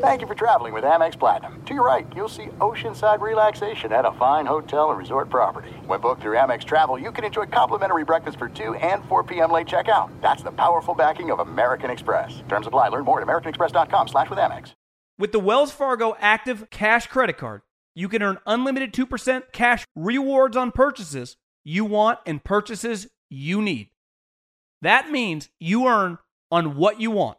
Thank you for traveling with Amex Platinum. To your right, you'll see oceanside relaxation at a fine hotel and resort property. When booked through Amex Travel, you can enjoy complimentary breakfast for 2 and 4 p.m. late checkout. That's the powerful backing of American Express. Terms apply. Learn more at americanexpress.com slash with Amex. With the Wells Fargo Active Cash Credit Card, you can earn unlimited 2% cash rewards on purchases you want and purchases you need. That means you earn on what you want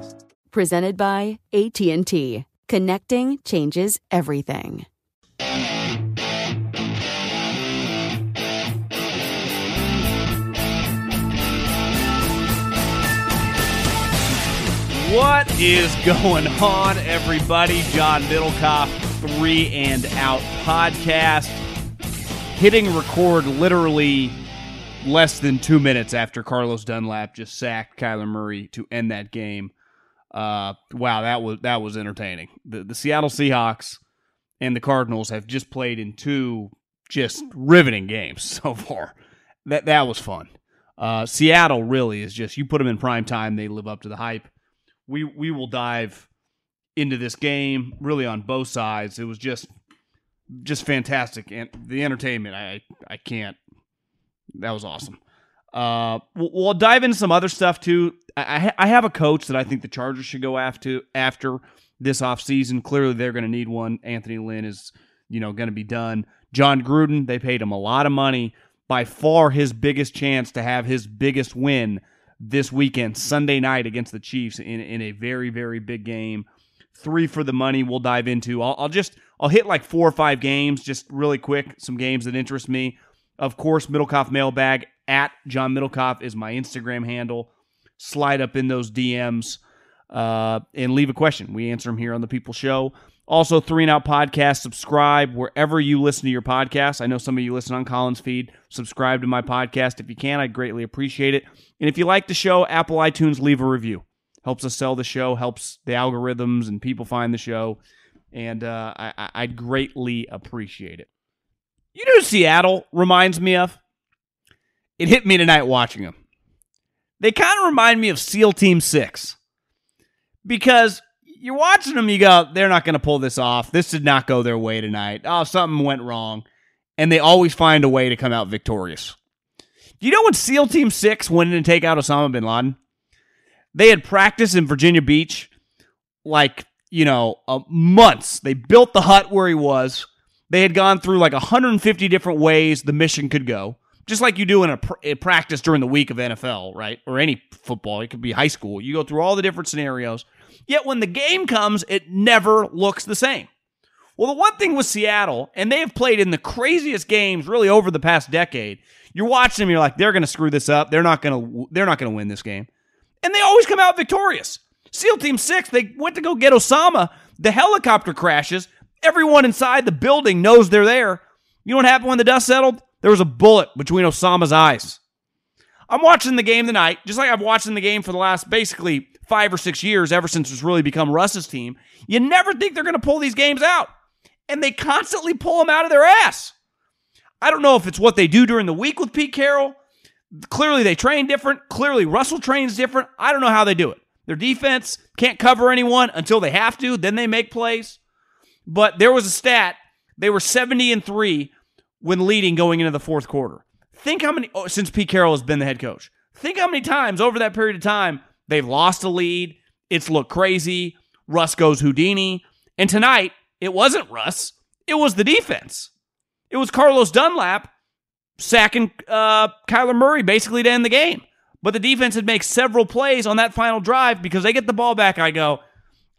podcasts presented by AT&T. Connecting changes everything. What is going on, everybody? John Middlekauff, Three and Out podcast. Hitting record literally less than two minutes after Carlos Dunlap just sacked Kyler Murray to end that game. Uh, wow, that was that was entertaining. The the Seattle Seahawks and the Cardinals have just played in two just riveting games so far. That that was fun. Uh, Seattle really is just you put them in prime time, they live up to the hype. We we will dive into this game really on both sides. It was just just fantastic and the entertainment. I I can't. That was awesome. Uh, we'll, we'll dive into some other stuff too. I, I have a coach that I think the Chargers should go after after this offseason. Clearly, they're going to need one. Anthony Lynn is, you know, going to be done. Jon Gruden, they paid him a lot of money. By far, his biggest chance to have his biggest win this weekend, Sunday night against the Chiefs in, in a very, very big game. Three for the money. We'll dive into. I'll, I'll just I'll hit like four or five games, just really quick. Some games that interest me. Of course, Middlekauff mailbag at John Middlekauff is my Instagram handle. Slide up in those DMs uh, and leave a question. We answer them here on the People Show. Also, Three and Out Podcast. Subscribe wherever you listen to your podcast. I know some of you listen on Colin's feed. Subscribe to my podcast if you can. I'd greatly appreciate it. And if you like the show, Apple iTunes, leave a review. Helps us sell the show. Helps the algorithms and people find the show. And uh, I, I'd greatly appreciate it. You know, Seattle reminds me of it hit me tonight watching them. They kind of remind me of SEAL Team 6 because you're watching them, you go, they're not going to pull this off. This did not go their way tonight. Oh, something went wrong. And they always find a way to come out victorious. Do you know when SEAL Team 6 went in and take out Osama bin Laden? They had practiced in Virginia Beach like, you know, uh, months. They built the hut where he was. They had gone through like 150 different ways the mission could go just like you do in a, pr- a, practice during the week of NFL, right? Or any football. It could be high school. You go through all the different scenarios. Yet when the game comes, it never looks the same. Well, the one thing with Seattle, and they have played in the craziest games really over the past decade. You're watching them, you're like, they're going to screw this up. They're not going to. They're not going to win this game, and they always come out victorious. SEAL Team Six, they went to go get Osama. The helicopter crashes. Everyone inside the building knows they're there. You know what happened when the dust settled? There was a bullet between Osama's eyes. I'm watching the game tonight, just like I've watching the game for the last basically five or six years, ever since it's really become Russ's team, you never think they're going to pull these games out. And they constantly pull them out of their ass. I don't know if it's what they do during the week with Pete Carroll. Clearly, they train different. Clearly, Russell trains different. I don't know how they do it. Their defense can't cover anyone until they have to. Then they make plays. But there was a stat. They were 70 and 3 when leading going into the fourth quarter. Think how many, oh, since Pete Carroll has been the head coach, think how many times over that period of time they've lost a lead. It's looked crazy. Russ goes Houdini. And tonight, it wasn't Russ, it was the defense. It was Carlos Dunlap sacking uh, Kyler Murray basically to end the game. But the defense had made several plays on that final drive because they get the ball back. I go,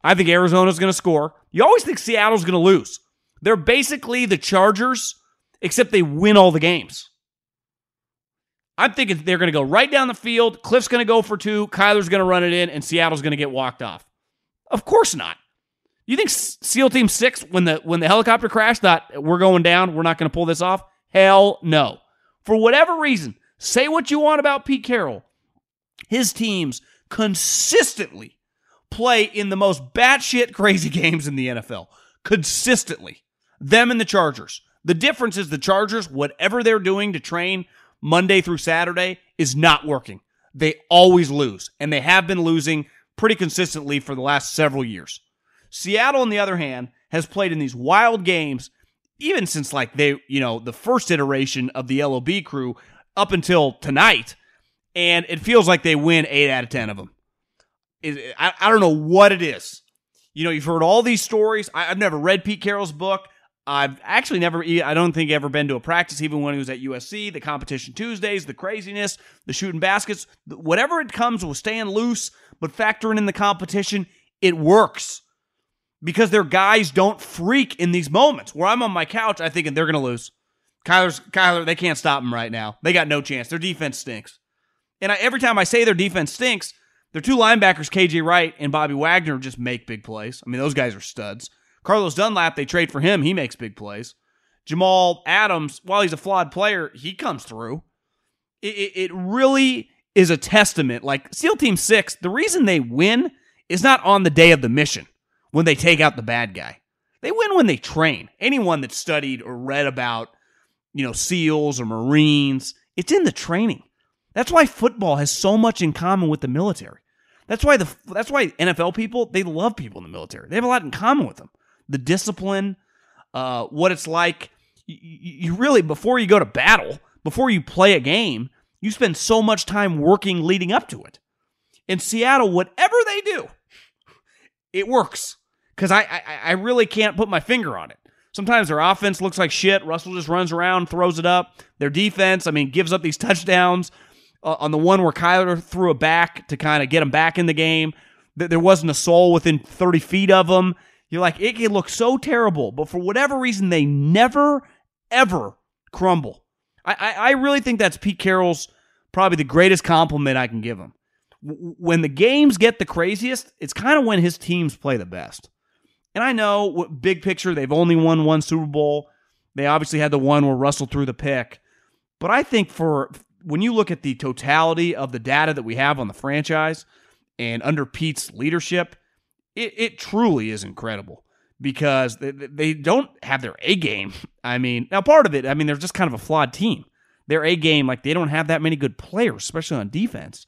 I think Arizona's going to score. You always think Seattle's going to lose. They're basically the Chargers, except they win all the games. I'm thinking they're going to go right down the field. Cliff's going to go for two. Kyler's going to run it in, and Seattle's going to get walked off. Of course not. You think SEAL Team Six, when the when the helicopter crashed, thought we're going down, we're not going to pull this off? Hell no. For whatever reason, say what you want about Pete Carroll, his teams consistently play in the most batshit crazy games in the NFL. Consistently. Them and the Chargers. The difference is the Chargers, whatever they're doing to train Monday through Saturday, is not working. They always lose, and they have been losing pretty consistently for the last several years. Seattle, on the other hand, has played in these wild games even since like they, you know, the first iteration of the LOB crew up until tonight, and it feels like they win eight out of ten of them. I, I don't know what it is. You know, you've heard all these stories. I, have never read Pete Carroll's book. I've actually never, I don't think ever been to a practice, even when he was at USC. The competition Tuesdays, the craziness, the shooting baskets, whatever it comes with staying loose, but factoring in the competition, it works because their guys don't freak in these moments. Where I'm on my couch, I thinking they're going to lose. Kyler's Kyler, they can't stop them right now. They got no chance. Their defense stinks. And I, every time I say their defense stinks, their two linebackers, KJ Wright and Bobby Wagner, just make big plays. I mean, those guys are studs. Carlos Dunlap, they trade for him. He makes big plays. Jamal Adams, while he's a flawed player, he comes through. It, it, it really is a testament. Like SEAL Team 6, the reason they win is not on the day of the mission when they take out the bad guy. They win when they train. Anyone that studied or read about, you know, SEALs or Marines, it's in the training. That's why football has so much in common with the military. That's why the that's why NFL people they love people in the military. They have a lot in common with them. The discipline, uh, what it's like. You, you really before you go to battle, before you play a game, you spend so much time working leading up to it. In Seattle, whatever they do, it works because I, I I really can't put my finger on it. Sometimes their offense looks like shit. Russell just runs around, throws it up. Their defense, I mean, gives up these touchdowns uh, on the one where Kyler threw a back to kind of get him back in the game. That There wasn't a soul within 30 feet of him. You're like, it can look so terrible, but for whatever reason, they never, ever crumble. I, I, I really think that's Pete Carroll's probably the greatest compliment I can give him. When the games get the craziest, it's kind of when his teams play the best. And I know, big picture, they've only won one Super Bowl. They obviously had the one where Russell threw the pick. But I think for when you look at the totality of the data that we have on the franchise and under Pete's leadership, it, it truly is incredible because they, they don't have their A game. I mean, now part of it, I mean, they're just kind of a flawed team. Their A game, like they don't have that many good players, especially on defense.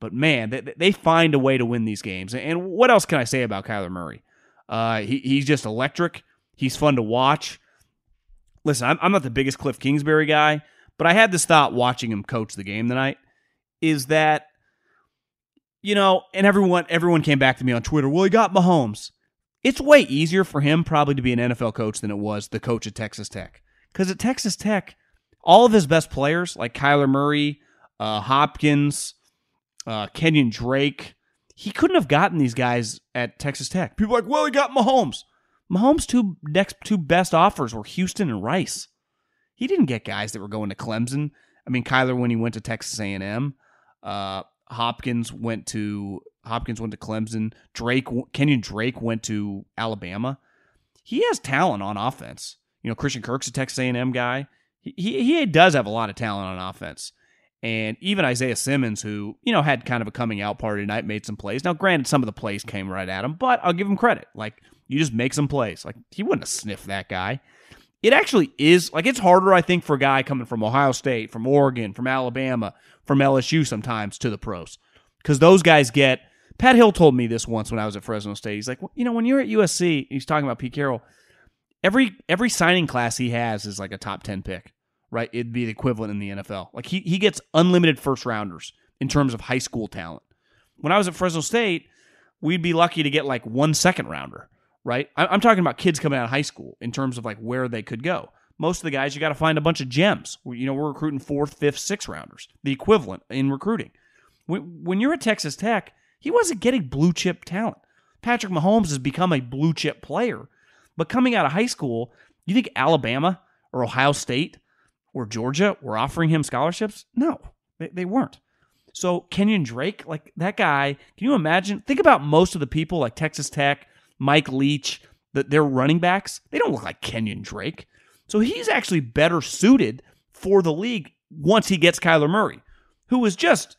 But man, they, they find a way to win these games. And what else can I say about Kyler Murray? Uh, he, he's just electric. He's fun to watch. Listen, I'm, I'm not the biggest Cliff Kingsbury guy, but I had this thought watching him coach the game tonight is that you know, and everyone everyone came back to me on Twitter, well, he got Mahomes. It's way easier for him probably to be an NFL coach than it was the coach at Texas Tech. Because at Texas Tech, all of his best players, like Kyler Murray, uh, Hopkins, uh, Kenyon Drake, he couldn't have gotten these guys at Texas Tech. People like, well, he got Mahomes. Mahomes' two next two best offers were Houston and Rice. He didn't get guys that were going to Clemson. I mean, Kyler when he went to Texas A&M, uh, Hopkins went to Hopkins went to Clemson. Drake Kenyon Drake went to Alabama. He has talent on offense. You know, Christian Kirk's a Texas A&M guy. He, he he does have a lot of talent on offense. And even Isaiah Simmons, who, you know, had kind of a coming out party tonight, made some plays. Now, granted, some of the plays came right at him, but I'll give him credit. Like, you just make some plays. Like, he wouldn't have sniffed that guy. It actually is, like, it's harder, I think, for a guy coming from Ohio State, from Oregon, from Alabama, from LSU sometimes to the pros. Because those guys get, Pat Hill told me this once when I was at Fresno State. He's like, well, you know, when you're at USC, he's talking about Pete Carroll, every every signing class he has is like a top 10 pick right? It'd be the equivalent in the NFL. Like he he gets unlimited first rounders in terms of high school talent. When I was at Fresno State, we'd be lucky to get like one second rounder, right? I'm talking about kids coming out of high school in terms of like where they could go. Most of the guys, you got to find a bunch of gems. You know, we're recruiting fourth, fifth, sixth rounders, the equivalent in recruiting. When you're at Texas Tech, he wasn't getting blue chip talent. Patrick Mahomes has become a blue chip player, but coming out of high school, you think Alabama or Ohio State or Georgia were offering him scholarships? No, they, they weren't. So Kenyon Drake, like that guy, can you imagine? Think about most of the people like Texas Tech, Mike Leach, that they're running backs. They don't look like Kenyon Drake. So he's actually better suited for the league once he gets Kyler Murray, who is just,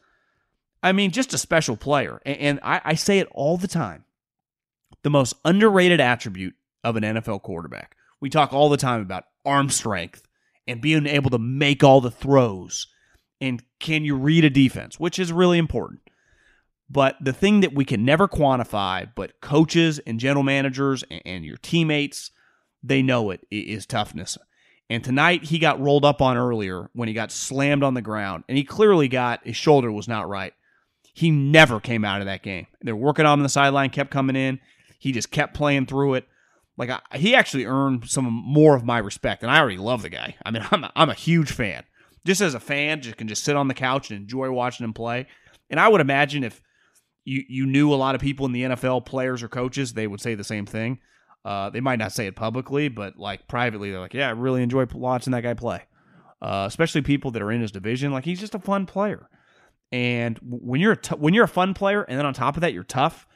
I mean, just a special player. And, and I, I say it all the time. The most underrated attribute of an NFL quarterback. We talk all the time about arm strength and being able to make all the throws. And can you read a defense, which is really important. But the thing that we can never quantify, but coaches and general managers and your teammates, they know it, is toughness. And tonight he got rolled up on earlier when he got slammed on the ground, and he clearly got his shoulder was not right. He never came out of that game. They're working on him on the sideline, kept coming in. He just kept playing through it. Like I, he actually earned some more of my respect, and I already love the guy. I mean, I'm a, I'm a huge fan. Just as a fan, just can just sit on the couch and enjoy watching him play. And I would imagine if you you knew a lot of people in the NFL, players or coaches, they would say the same thing. Uh, they might not say it publicly, but like privately, they're like, "Yeah, I really enjoy watching that guy play." Uh, especially people that are in his division. Like he's just a fun player. And when you're a t- when you're a fun player, and then on top of that you're tough,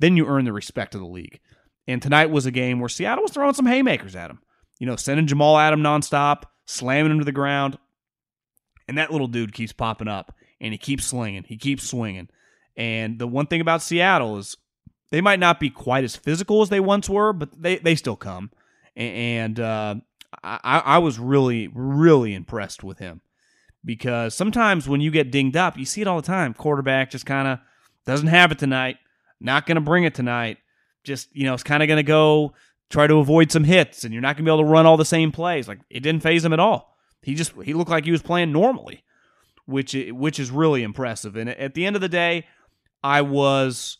then you earn the respect of the league. And tonight was a game where Seattle was throwing some haymakers at him. You know, sending Jamal Adam nonstop, slamming him to the ground. And that little dude keeps popping up and he keeps slinging. He keeps swinging. And the one thing about Seattle is they might not be quite as physical as they once were, but they, they still come. And uh, I, I was really, really impressed with him because sometimes when you get dinged up, you see it all the time. Quarterback just kind of doesn't have it tonight, not going to bring it tonight just, you know, it's kind of going to go try to avoid some hits and you're not going to be able to run all the same plays. Like it didn't faze him at all. He just he looked like he was playing normally, which which is really impressive. And at the end of the day, I was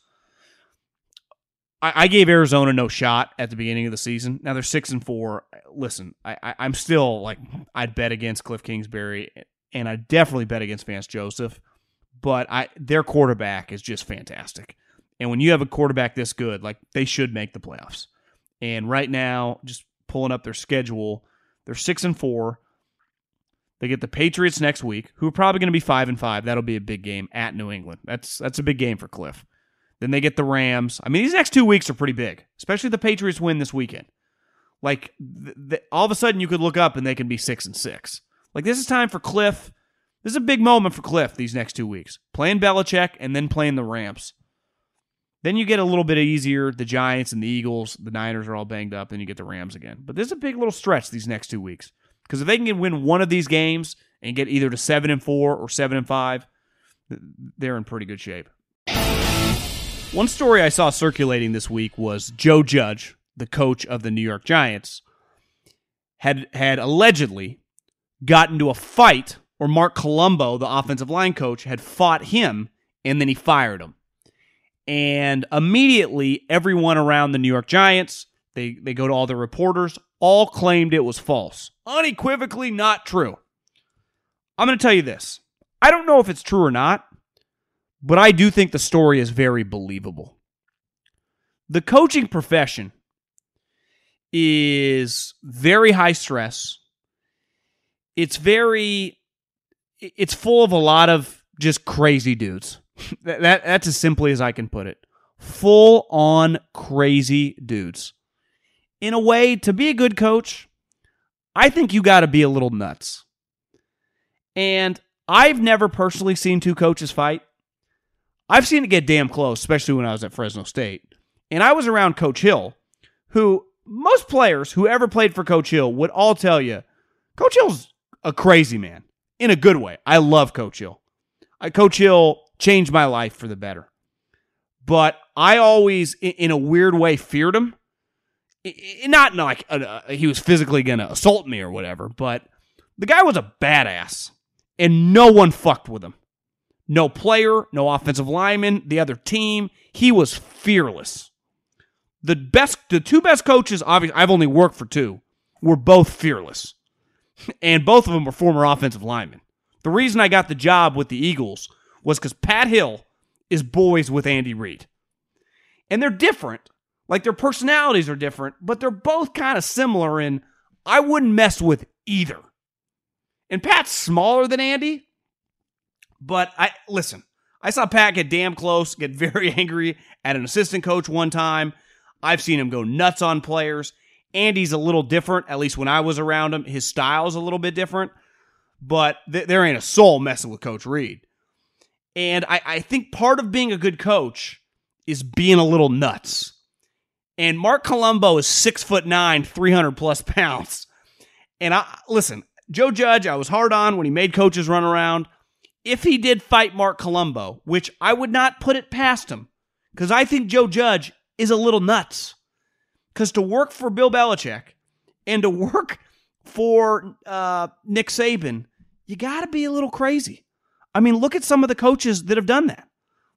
I, I gave Arizona no shot at the beginning of the season. Now they're six and four. Listen, I, I I'm still like I'd bet against Cliff Kingsbury and I definitely bet against Vance Joseph, but I their quarterback is just fantastic. And when you have a quarterback this good, like they should make the playoffs. And right now, just pulling up their schedule, they're six and four. They get the Patriots next week, who are probably going to be five and five. That'll be a big game at New England. That's that's a big game for Cliff. Then they get the Rams. I mean, these next two weeks are pretty big, especially the Patriots win this weekend. Like th- th- all of a sudden, you could look up and they can be six and six. Like this is time for Cliff. This is a big moment for Cliff these next two weeks. Playing Belichick and then playing the Rams. Then you get a little bit easier. The Giants and the Eagles, the Niners are all banged up. Then you get the Rams again. But this is a big little stretch these next two weeks because if they can win one of these games and get either to seven and four or seven and five, they're in pretty good shape. One story I saw circulating this week was Joe Judge, the coach of the New York Giants, had had allegedly gotten into a fight, or Mark Colombo, the offensive line coach, had fought him, and then he fired him. And immediately, everyone around the New York Giants, they, they go to all the reporters, all claimed it was false. Unequivocally not true. I'm going to tell you this. I don't know if it's true or not, but I do think the story is very believable. The coaching profession is very high stress. It's very it's full of a lot of just crazy dudes. that, that that's as simply as I can put it. Full on crazy dudes. In a way, to be a good coach, I think you got to be a little nuts. And I've never personally seen two coaches fight. I've seen it get damn close, especially when I was at Fresno State. And I was around Coach Hill, who most players who ever played for Coach Hill would all tell you Coach Hill's a crazy man in a good way. I love Coach Hill. I, Coach Hill changed my life for the better. But I always, in a weird way, feared him. Not like uh, he was physically going to assault me or whatever, but the guy was a badass, and no one fucked with him. No player, no offensive lineman, the other team. He was fearless. The best, the two best coaches, obviously, I've only worked for two, were both fearless, and both of them were former offensive linemen. The reason I got the job with the Eagles was because Pat Hill is boys with Andy Reid. And they're different. Like their personalities are different, but they're both kind of similar in I wouldn't mess with either. And Pat's smaller than Andy, but I listen, I saw Pat get damn close, get very angry at an assistant coach one time. I've seen him go nuts on players. Andy's a little different, at least when I was around him. His style's a little bit different, but th- there ain't a soul messing with Coach Reid. And I, I think part of being a good coach is being a little nuts. And Mark Colombo is six foot nine, 300 plus pounds. And I listen, Joe Judge, I was hard on when he made coaches run around. If he did fight Mark Colombo, which I would not put it past him, because I think Joe Judge is a little nuts. Because to work for Bill Belichick and to work for uh, Nick Saban, you got to be a little crazy. I mean, look at some of the coaches that have done that,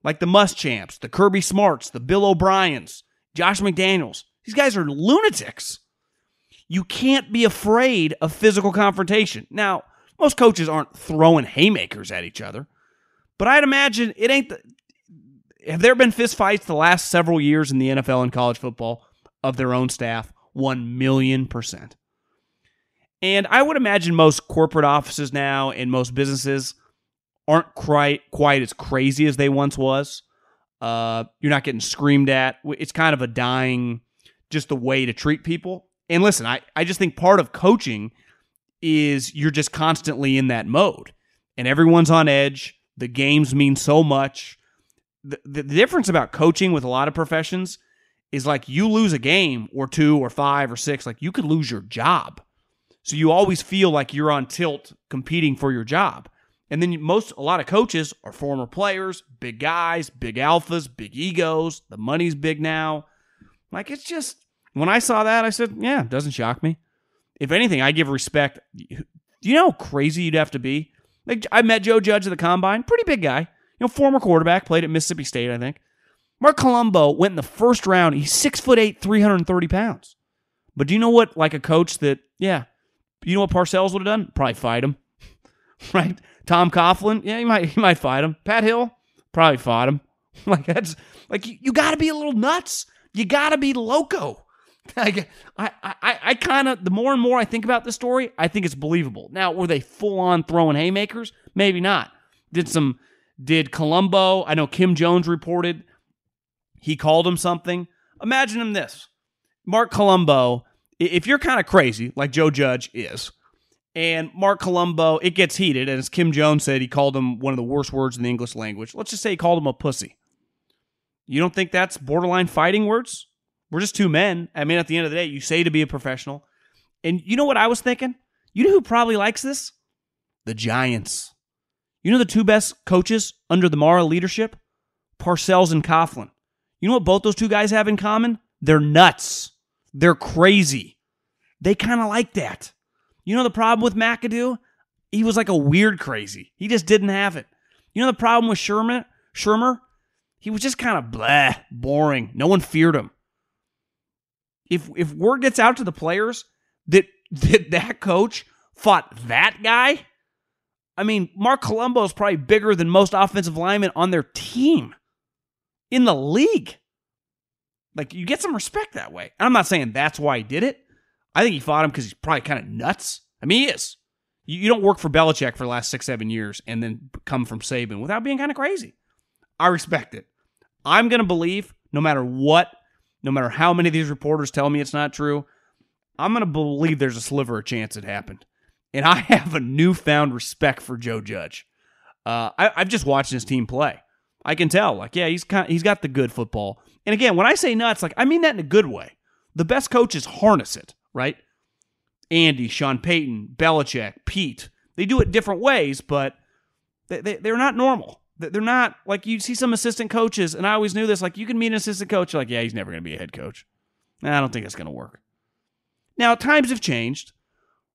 like the Muschamps, the Kirby Smarts, the Bill O'Briens, Josh McDaniels. These guys are lunatics. You can't be afraid of physical confrontation. Now, most coaches aren't throwing haymakers at each other, but I'd imagine it ain't. The, have there been fistfights the last several years in the NFL and college football of their own staff? One million percent. And I would imagine most corporate offices now and most businesses aren't quite quite as crazy as they once was. Uh, you're not getting screamed at. It's kind of a dying, just the way to treat people. And listen, I, I just think part of coaching is you're just constantly in that mode and everyone's on edge. The games mean so much. The, the, difference about coaching with a lot of professions is like you lose a game or two or five or six, like you could lose your job. So you always feel like you're on tilt competing for your job. And then most a lot of coaches are former players, big guys, big alphas, big egos. The money's big now. Like it's just when I saw that, I said, yeah, it doesn't shock me. If anything, I give respect. Do you know how crazy you'd have to be? Like I met Joe Judge at the combine, pretty big guy. You know, former quarterback, played at Mississippi State, I think. Mark Colombo went in the first round. He's six foot eight, 330 pounds. But do you know what, like a coach that, yeah, you know what Parcells would have done? Probably fight him. right? Tom Coughlin, yeah, he might he might fight him. Pat Hill probably fought him. like that's like you, you got to be a little nuts. You got to be loco. I I I, I kind of the more and more I think about the story, I think it's believable. Now, were they full on throwing haymakers? Maybe not. Did some did Colombo? I know Kim Jones reported he called him something. Imagine him this. Mark Colombo, if you're kind of crazy like Joe Judge is, and Mark Colombo, it gets heated. And as Kim Jones said, he called him one of the worst words in the English language. Let's just say he called him a pussy. You don't think that's borderline fighting words? We're just two men. I mean, at the end of the day, you say to be a professional. And you know what I was thinking? You know who probably likes this? The Giants. You know the two best coaches under the Mara leadership? Parcells and Coughlin. You know what both those two guys have in common? They're nuts. They're crazy. They kind of like that. You know the problem with McAdoo? He was like a weird crazy. He just didn't have it. You know the problem with Sherman? Shurmur? He was just kind of blah, boring. No one feared him. If if word gets out to the players that that, that coach fought that guy, I mean, Mark Colombo is probably bigger than most offensive linemen on their team in the league. Like you get some respect that way. And I'm not saying that's why he did it. I think he fought him because he's probably kind of nuts. I mean, he is. You, you don't work for Belichick for the last six, seven years and then come from Saban without being kind of crazy. I respect it. I'm going to believe no matter what, no matter how many of these reporters tell me it's not true, I'm going to believe there's a sliver of chance it happened. And I have a newfound respect for Joe Judge. Uh, I, I've just watched his team play. I can tell, like, yeah, he's kind, he's got the good football. And again, when I say nuts, like, I mean that in a good way. The best coaches harness it, right? Andy, Sean Payton, Belichick, Pete. They do it different ways, but they, they, they're not normal. They're not like you see some assistant coaches, and I always knew this. Like, you can meet an assistant coach, like, yeah, he's never going to be a head coach. Nah, I don't think that's going to work. Now, times have changed,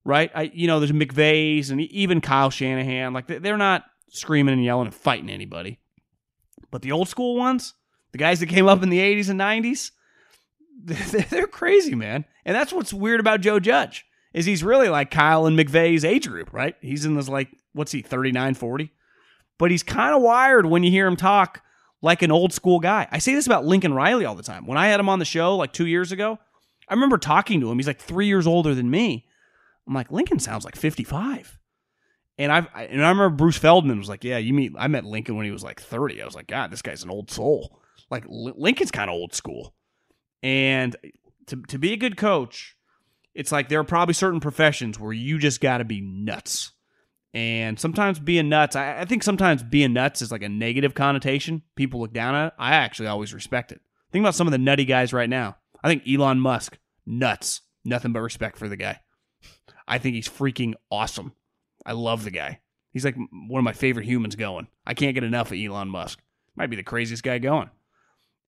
right? I, you know, there's McVay's and even Kyle Shanahan. Like, they're not screaming and yelling and fighting anybody. But the old school ones, the guys that came up in the 80s and 90s, they're crazy, man. And that's what's weird about Joe Judge is he's really like Kyle and McVay's age group, right? He's in this like what's he 39, 40? But he's kind of wired when you hear him talk like an old school guy. I say this about Lincoln Riley all the time. When I had him on the show like 2 years ago, I remember talking to him. He's like 3 years older than me. I'm like, Lincoln sounds like 55. And I've and I remember Bruce Feldman was like, "Yeah, you meet I met Lincoln when he was like 30." I was like, "God, this guy's an old soul." Like Lincoln's kind of old school. And to to be a good coach, it's like there are probably certain professions where you just got to be nuts. And sometimes being nuts, I, I, think sometimes being nuts is like a negative connotation. People look down at it. I actually always respect it. Think about some of the nutty guys right now. I think Elon Musk, nuts. Nothing but respect for the guy. I think he's freaking awesome. I love the guy. He's like one of my favorite humans going. I can't get enough of Elon Musk. Might be the craziest guy going.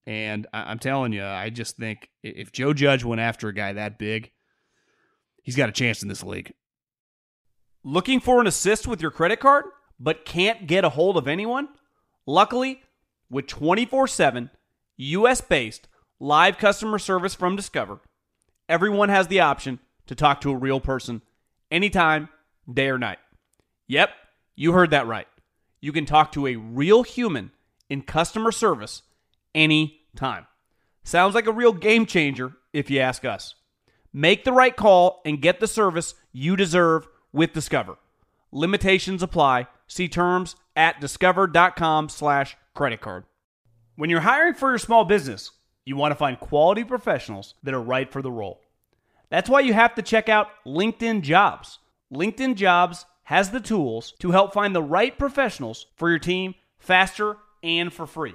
And I- am telling you, I just think if Joe Judge went after a guy that big, he's got a chance in this league. Looking for an assist with your credit card, but can't get a hold of anyone? Luckily, with 24 7 US based live customer service from Discover, everyone has the option to talk to a real person anytime, day or night. Yep, you heard that right. You can talk to a real human in customer service anytime. Sounds like a real game changer if you ask us. Make the right call and get the service you deserve with Discover. Limitations apply. See terms at discover.com slash credit card. When you're hiring for your small business, you want to find quality professionals that are right for the role. That's why you have to check out LinkedIn Jobs. LinkedIn Jobs has the tools to help find the right professionals for your team faster and for free.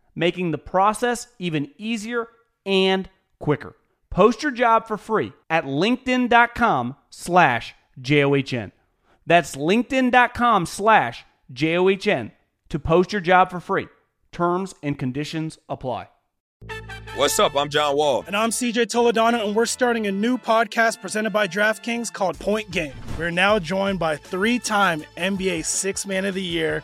making the process even easier and quicker. Post your job for free at linkedin.com slash J-O-H-N. That's linkedin.com slash J-O-H-N to post your job for free. Terms and conditions apply. What's up? I'm John Wall. And I'm CJ Toledano, and we're starting a new podcast presented by DraftKings called Point Game. We're now joined by three-time NBA Six Man of the Year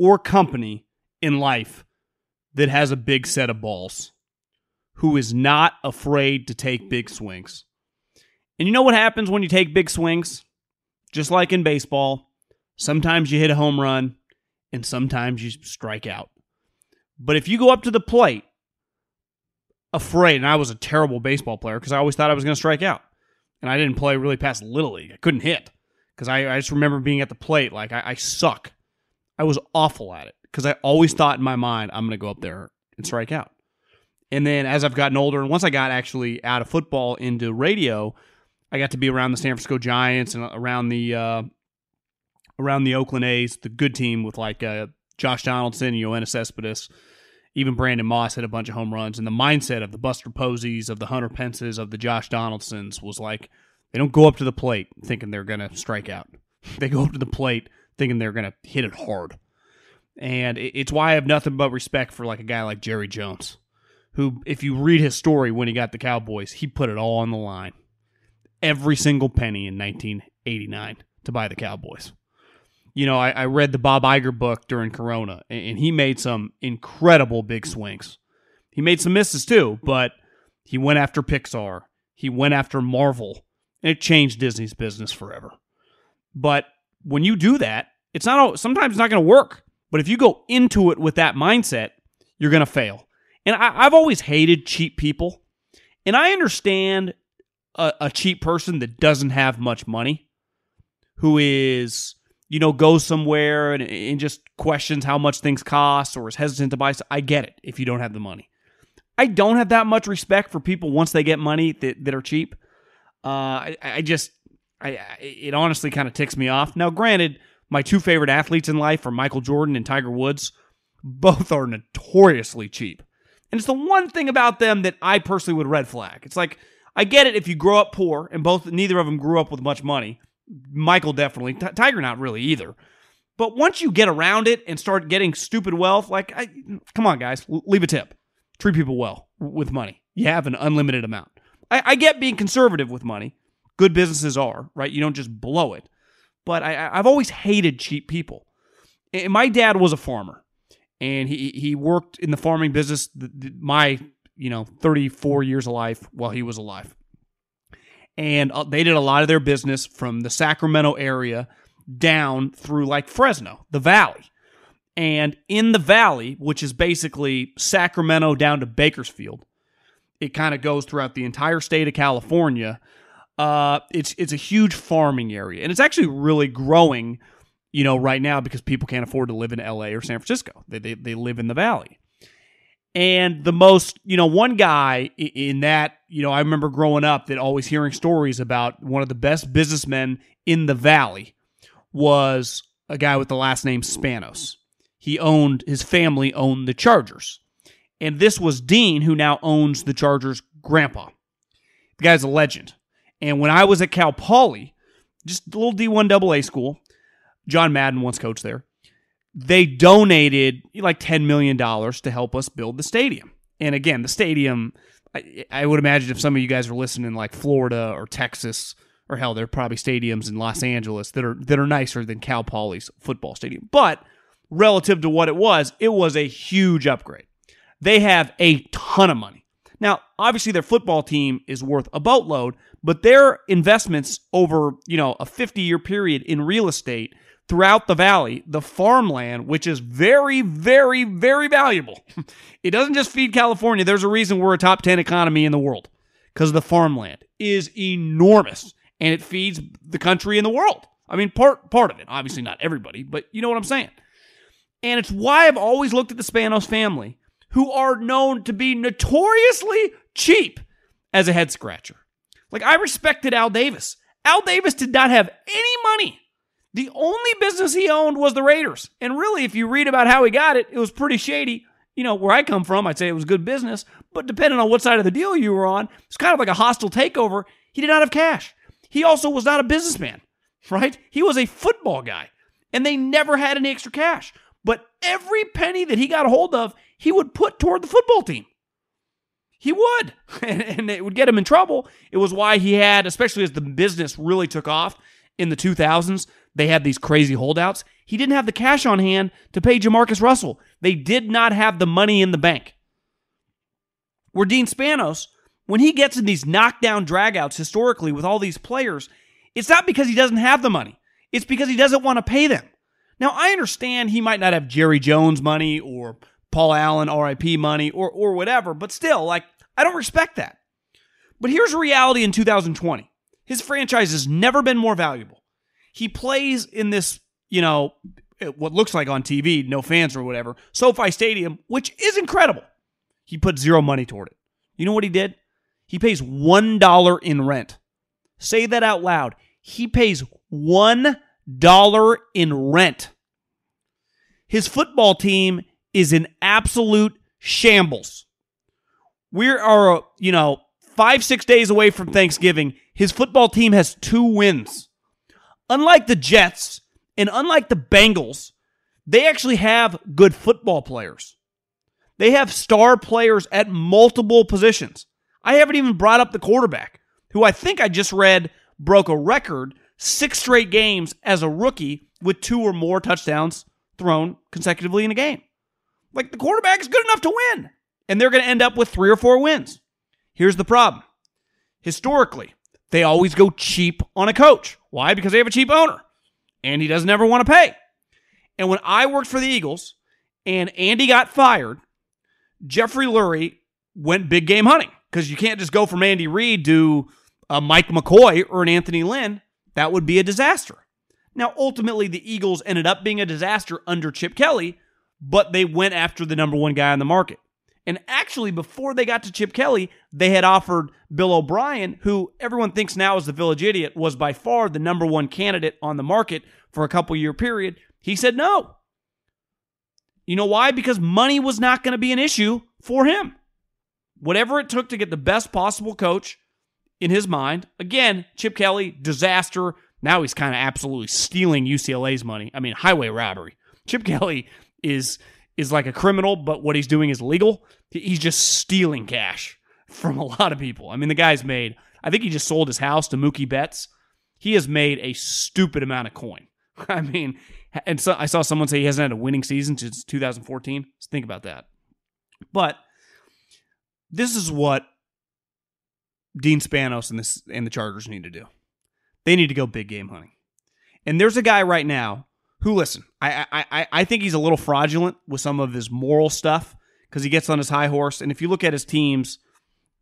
or company in life that has a big set of balls, who is not afraid to take big swings. And you know what happens when you take big swings? Just like in baseball, sometimes you hit a home run and sometimes you strike out. But if you go up to the plate afraid, and I was a terrible baseball player because I always thought I was going to strike out. And I didn't play really past Little League. I couldn't hit because I, I, just remember being at the plate like I, I suck. I was awful at it because I always thought in my mind I'm going to go up there and strike out. And then as I've gotten older, and once I got actually out of football into radio, I got to be around the San Francisco Giants and around the uh, around the Oakland A's, the good team with like uh, Josh Donaldson, Yoenis Cespedes, even Brandon Moss had a bunch of home runs. And the mindset of the Buster Poseys, of the Hunter Pences, of the Josh Donaldsons was like they don't go up to the plate thinking they're going to strike out. They go up to the plate thinking they're going to hit it hard. And it's why I have nothing but respect for like a guy like Jerry Jones, who, if you read his story when he got the Cowboys, he put it all on the line. Every single penny in 1989 to buy the Cowboys you know, I, I, read the Bob Iger book during Corona, and he made some incredible big swings. He made some misses too, but he went after Pixar. He went after Marvel, and it changed Disney's business forever. But when you do that, it's not sometimes it's not going to work. But if you go into it with that mindset, you're going to fail. And I, have always hated cheap people, and I understand a, a cheap person that doesn't have much money, who is you know, goes somewhere and, and just questions how much things cost or is hesitant to buy. I get it if you don't have the money. I don't have that much respect for people once they get money that, that are cheap. Uh, I, I just, I, it honestly kind of ticks me off. Now, granted, my two favorite athletes in life are Michael Jordan and Tiger Woods. Both are notoriously cheap. And it's the one thing about them that I personally would red flag. It's like, I get it if you grow up poor, and both neither of them grew up with much money. Michael definitely. T- Tiger not really either. But once you get around it and start getting stupid wealth, like, I, come on, guys, leave a tip. Treat people well with money. You have an unlimited amount. I, I get being conservative with money. Good businesses are, right? You don't just blow it. But I, I've always hated cheap people. And my dad was a farmer, and he he worked in the farming business my you know 34 years of life while he was alive and uh, they did a lot of their business from the Sacramento area down through like Fresno, the valley. And in the valley, which is basically Sacramento down to Bakersfield, it kind of goes throughout the entire state of California. Uh, it's it's a huge farming area, and it's actually really growing. You know, right now because people can't afford to live in L.A. or San Francisco, they they, they live in the valley. And the most, you know, one guy in that, you know, I remember growing up that always hearing stories about one of the best businessmen in the valley was a guy with the last name Spanos. He owned, his family owned the Chargers. And this was Dean, who now owns the Chargers' grandpa. The guy's a legend. And when I was at Cal Poly, just a little D1 AA school, John Madden once coached there they donated like $10 million to help us build the stadium. And again, the stadium, I, I, would imagine if some of you guys are listening like Florida or Texas, or hell, there are probably stadiums in Los Angeles that are that are nicer than Cal Poly's football stadium. But relative to what it was, it was a huge upgrade. They have a ton of money. Now, obviously their football team is worth a boatload, but their investments over, you know, a 50-year period in real estate throughout the valley, the farmland, which is very, very, very valuable. it doesn't just feed California. There's a reason we're a top 10 economy in the world because the farmland is enormous and it feeds the country and the world. I mean, part part of it. Obviously, not everybody, but you know what I'm saying. And it's why I've always looked at the Spanos family, who are known to be notoriously cheap as a head scratcher. Like I respected Al Davis. Al Davis did not have any money. The only business he owned was the Raiders. And really, if you read about how he got it, it was pretty shady. You know, where I come from, I'd say it was good business, but depending on what side of the deal you were on, it's kind of like a hostile takeover. He did not have cash. He also was not a businessman right? He was a football guy, and they never had any extra cash. But every penny that he got a hold of, he would put toward the football team. He would, and it would get him in trouble. It was why he had, especially as the business really took off in the 2000s, they had these crazy holdouts. He didn't have the cash on hand to pay Jamarcus Russell. They did not have the money in the bank. Where Dean Spanos, when he gets in these knockdown dragouts historically with all these players, it's not because he doesn't have the money, it's because he doesn't want to pay them. Now, I understand he might not have Jerry Jones money or Paul Allen RIP money or, or whatever, but still, like, I don't respect that. But here's reality in 2020 his franchise has never been more valuable. He plays in this, you know, what looks like on TV, no fans or whatever, SoFi Stadium, which is incredible. He put zero money toward it. You know what he did? He pays $1 in rent. Say that out loud. He pays $1 in rent. His football team is in absolute shambles. We are, uh, you know, five, six days away from Thanksgiving. His football team has two wins. Unlike the Jets and unlike the Bengals, they actually have good football players. They have star players at multiple positions. I haven't even brought up the quarterback who I think I just read broke a record six straight games as a rookie with two or more touchdowns thrown consecutively in a game. Like the quarterback is good enough to win, and they're going to end up with three or four wins. Here's the problem historically, they always go cheap on a coach. Why? Because they have a cheap owner, and he doesn't ever want to pay. And when I worked for the Eagles and Andy got fired, Jeffrey Lurie went big game hunting because you can't just go from Andy Reid to a Mike McCoy or an Anthony Lynn, that would be a disaster. Now, ultimately, the Eagles ended up being a disaster under Chip Kelly, but they went after the number one guy on the market. And actually, before they got to Chip Kelly, they had offered Bill O'Brien, who everyone thinks now is the village idiot, was by far the number one candidate on the market for a couple year period. He said no. You know why? Because money was not going to be an issue for him. Whatever it took to get the best possible coach in his mind. Again, Chip Kelly, disaster. Now he's kind of absolutely stealing UCLA's money. I mean, highway robbery. Chip Kelly is is like a criminal, but what he's doing is legal. He's just stealing cash from a lot of people. I mean, the guy's made. I think he just sold his house to Mookie Betts. He has made a stupid amount of coin. I mean, and so I saw someone say he hasn't had a winning season since 2014. Let's think about that. But this is what Dean Spanos and this and the Chargers need to do. They need to go big game hunting. And there's a guy right now who, listen, I I I think he's a little fraudulent with some of his moral stuff because he gets on his high horse. And if you look at his teams,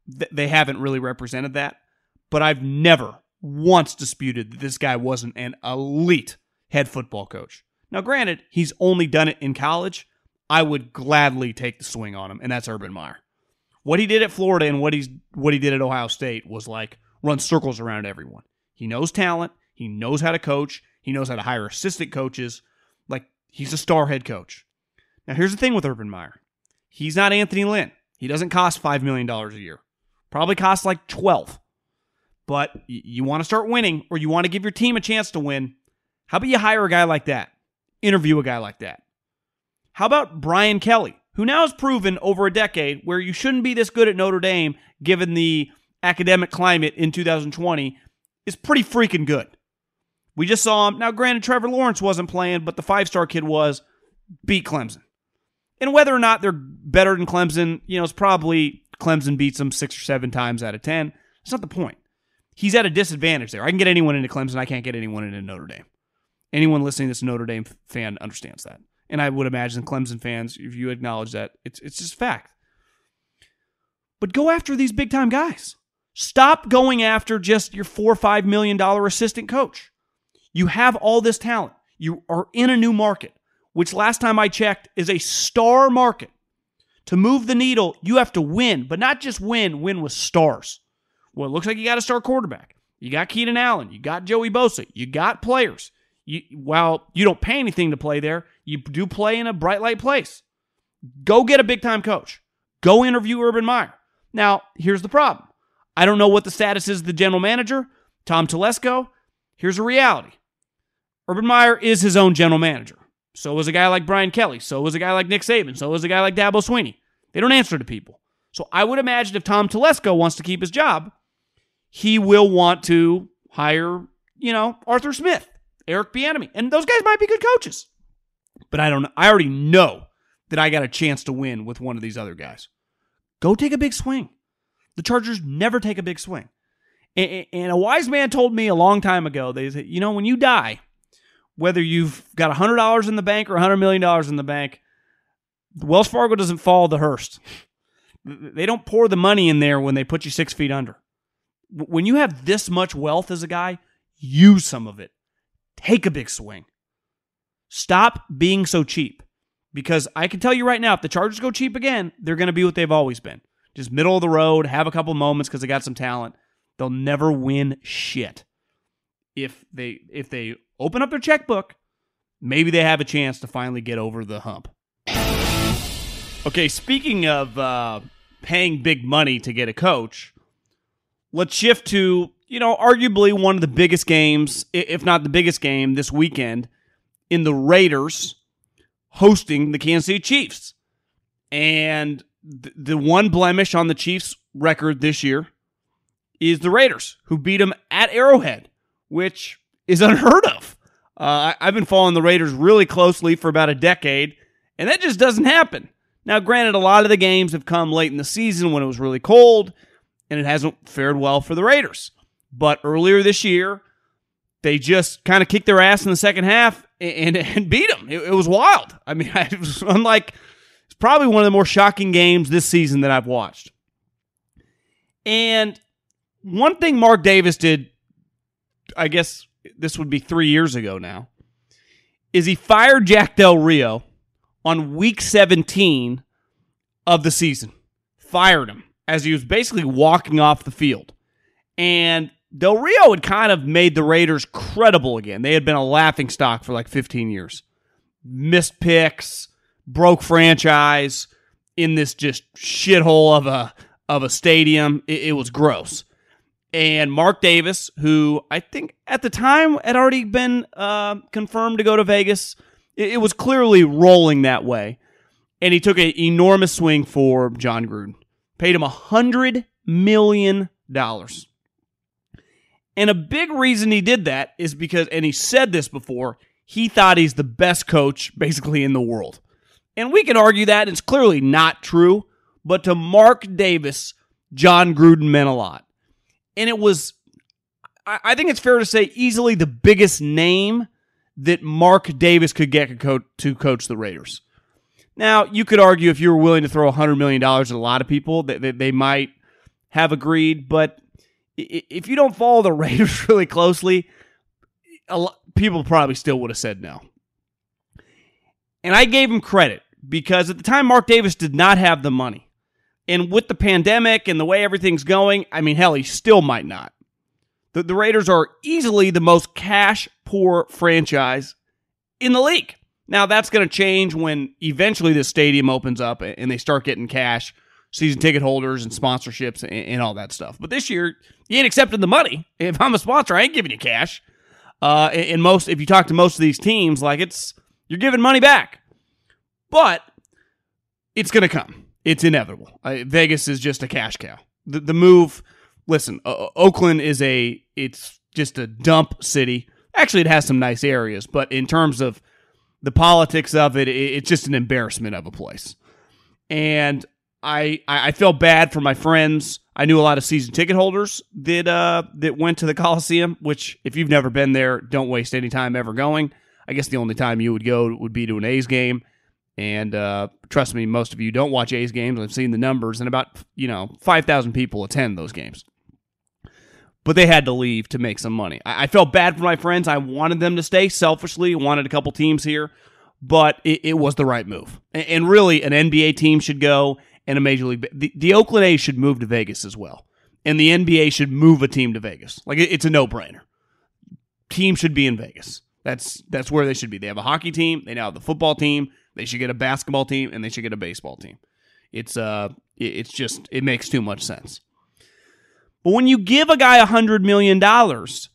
they haven't really represented that. But I've never once disputed that this guy wasn't an elite head football coach. Now, granted, he's only done it in college. I would gladly take the swing on him, and that's Urban Meyer. What he did at Florida and what he's what he did at Ohio State was like run circles around everyone. He knows talent, he knows how to coach, he knows how to hire assistant coaches. Like he's a star head coach. Now here's the thing with Urban Meyer. He's not Anthony Lynn. He doesn't cost 5 million dollars a year. Probably costs like 12. But you want to start winning or you want to give your team a chance to win, how about you hire a guy like that? Interview a guy like that. How about Brian Kelly? who now has proven over a decade where you shouldn't be this good at Notre Dame given the academic climate in 2020 is pretty freaking good. We just saw him. Now, granted, Trevor Lawrence wasn't playing, but the five star kid was beat Clemson. And whether or not they're better than Clemson, you know, it's probably Clemson beats them six or seven times out of 10. That's not the point. He's at a disadvantage there. I can get anyone into Clemson. I can't get anyone into Notre Dame. Anyone listening that's a Notre Dame fan understands that. And I would imagine Clemson fans, if you acknowledge that, it's, it's just fact. But go after these big time guys. Stop going after just your four or five million dollar assistant coach. You have all this talent. You are in a new market, which last time I checked is a star market. To move the needle, you have to win, but not just win, win with stars. Well, it looks like you got a star quarterback. You got Keenan Allen. You got Joey Bosa. You got players. You, while you don't pay anything to play there, you do play in a bright light place. Go get a big time coach. Go interview Urban Meyer. Now, here's the problem. I don't know what the status is the general manager, Tom Telesco. Here's a reality. Urban Meyer is his own general manager. So was a guy like Brian Kelly. So was a guy like Nick Saban. So was a guy like Dabo Swinney. They don't answer to people. So I would imagine if Tom Telesco wants to keep his job, he will want to hire, you know, Arthur Smith, Eric Bieniemy, and those guys might be good coaches. But I don't. I already know that I got a chance to win with one of these other guys. Go take a big swing. The Chargers never take a big swing. And a wise man told me a long time ago, they said, you know, when you die, whether you've got $100 in the bank or $100 million in the bank, Wells Fargo doesn't follow the hearse. They don't pour the money in there when they put you six feet under. When you have this much wealth as a guy, use some of it. Take a big swing. Stop being so cheap. Because I can tell you right now, if the Chargers go cheap again, they're going to be what they've always been. Just middle of the road, have a couple moments because they got some talent. They'll never win shit. If they if they open up their checkbook, maybe they have a chance to finally get over the hump. Okay, speaking of uh, paying big money to get a coach, let's shift to you know arguably one of the biggest games, if not the biggest game this weekend, in the Raiders hosting the Kansas City Chiefs. And th- the one blemish on the Chiefs' record this year is the Raiders, who beat them at Arrowhead, which is unheard of. Uh, I've been following the Raiders really closely for about a decade, and that just doesn't happen. Now, granted, a lot of the games have come late in the season when it was really cold, and it hasn't fared well for the Raiders. But earlier this year, they just kind of kicked their ass in the second half and, and beat them. It, it, was wild. I mean, it was unlike it's probably one of the more shocking games this season that I've watched. And one thing Mark Davis did, I guess this would be three years ago now, is he fired Jack Del Rio on week 17 of the season. Fired him as he was basically walking off the field. And Del Rio had kind of made the Raiders credible again. They had been a laughing stock for like 15 years. Missed picks, broke franchise in this just shithole of a of a stadium. It, it was gross. And Mark Davis, who I think at the time had already been uh, confirmed to go to Vegas, it, it was clearly rolling that way. And he took an enormous swing for Jon Gruden. Paid him a hundred million dollars. And a big reason he did that is because, and he said this before, he thought he's the best coach basically in the world. And we can argue that it's clearly not true, but to Mark Davis, Jon Gruden meant a lot. And it was, I think it's fair to say, easily the biggest name that Mark Davis could get to coach the Raiders. Now, you could argue if you were willing to throw $100 million at a lot of people, that they might have agreed, but if you don't follow the Raiders really closely, lot, people probably still would have said no. And I gave him credit because at the time, Mark Davis did not have the money. And with the pandemic and the way everything's going, I mean, hell, he still might not. The, the Raiders are easily the most cash poor franchise in the league. Now, that's going to change when eventually the stadium opens up and they start getting cash season ticket holders and sponsorships and, and, all that stuff. But this year, you ain't accepting the money. If I'm a sponsor, I ain't giving you cash. Uh, and most, if you talk to most of these teams, like it's you're giving money back, but it's going to come. It's inevitable. Uh, Vegas is just a cash cow. The, the move. Listen, uh, Oakland is a. It's just a dump city. Actually, it has some nice areas, but in terms of the politics of it, it it's just an embarrassment of a place. And I, I I felt bad for my friends. I knew a lot of season ticket holders that uh that went to the Coliseum, which if you've never been there, don't waste any time ever going. I guess the only time you would go would be to an A's game. And uh, trust me, most of you don't watch A's games. I've seen the numbers, and about you know five thousand people attend those games. But they had to leave to make some money. I, I felt bad for my friends. I wanted them to stay selfishly. Wanted a couple teams here, but it, it was the right move. And, and really, an NBA team should go and a major league. The, the Oakland A's should move to Vegas as well, and the NBA should move a team to Vegas. Like it, it's a no brainer. Team should be in Vegas. That's that's where they should be. They have a hockey team. They now have the football team. They should get a basketball team, and they should get a baseball team. It's uh, it's just it makes too much sense. But when you give a guy a hundred million dollars,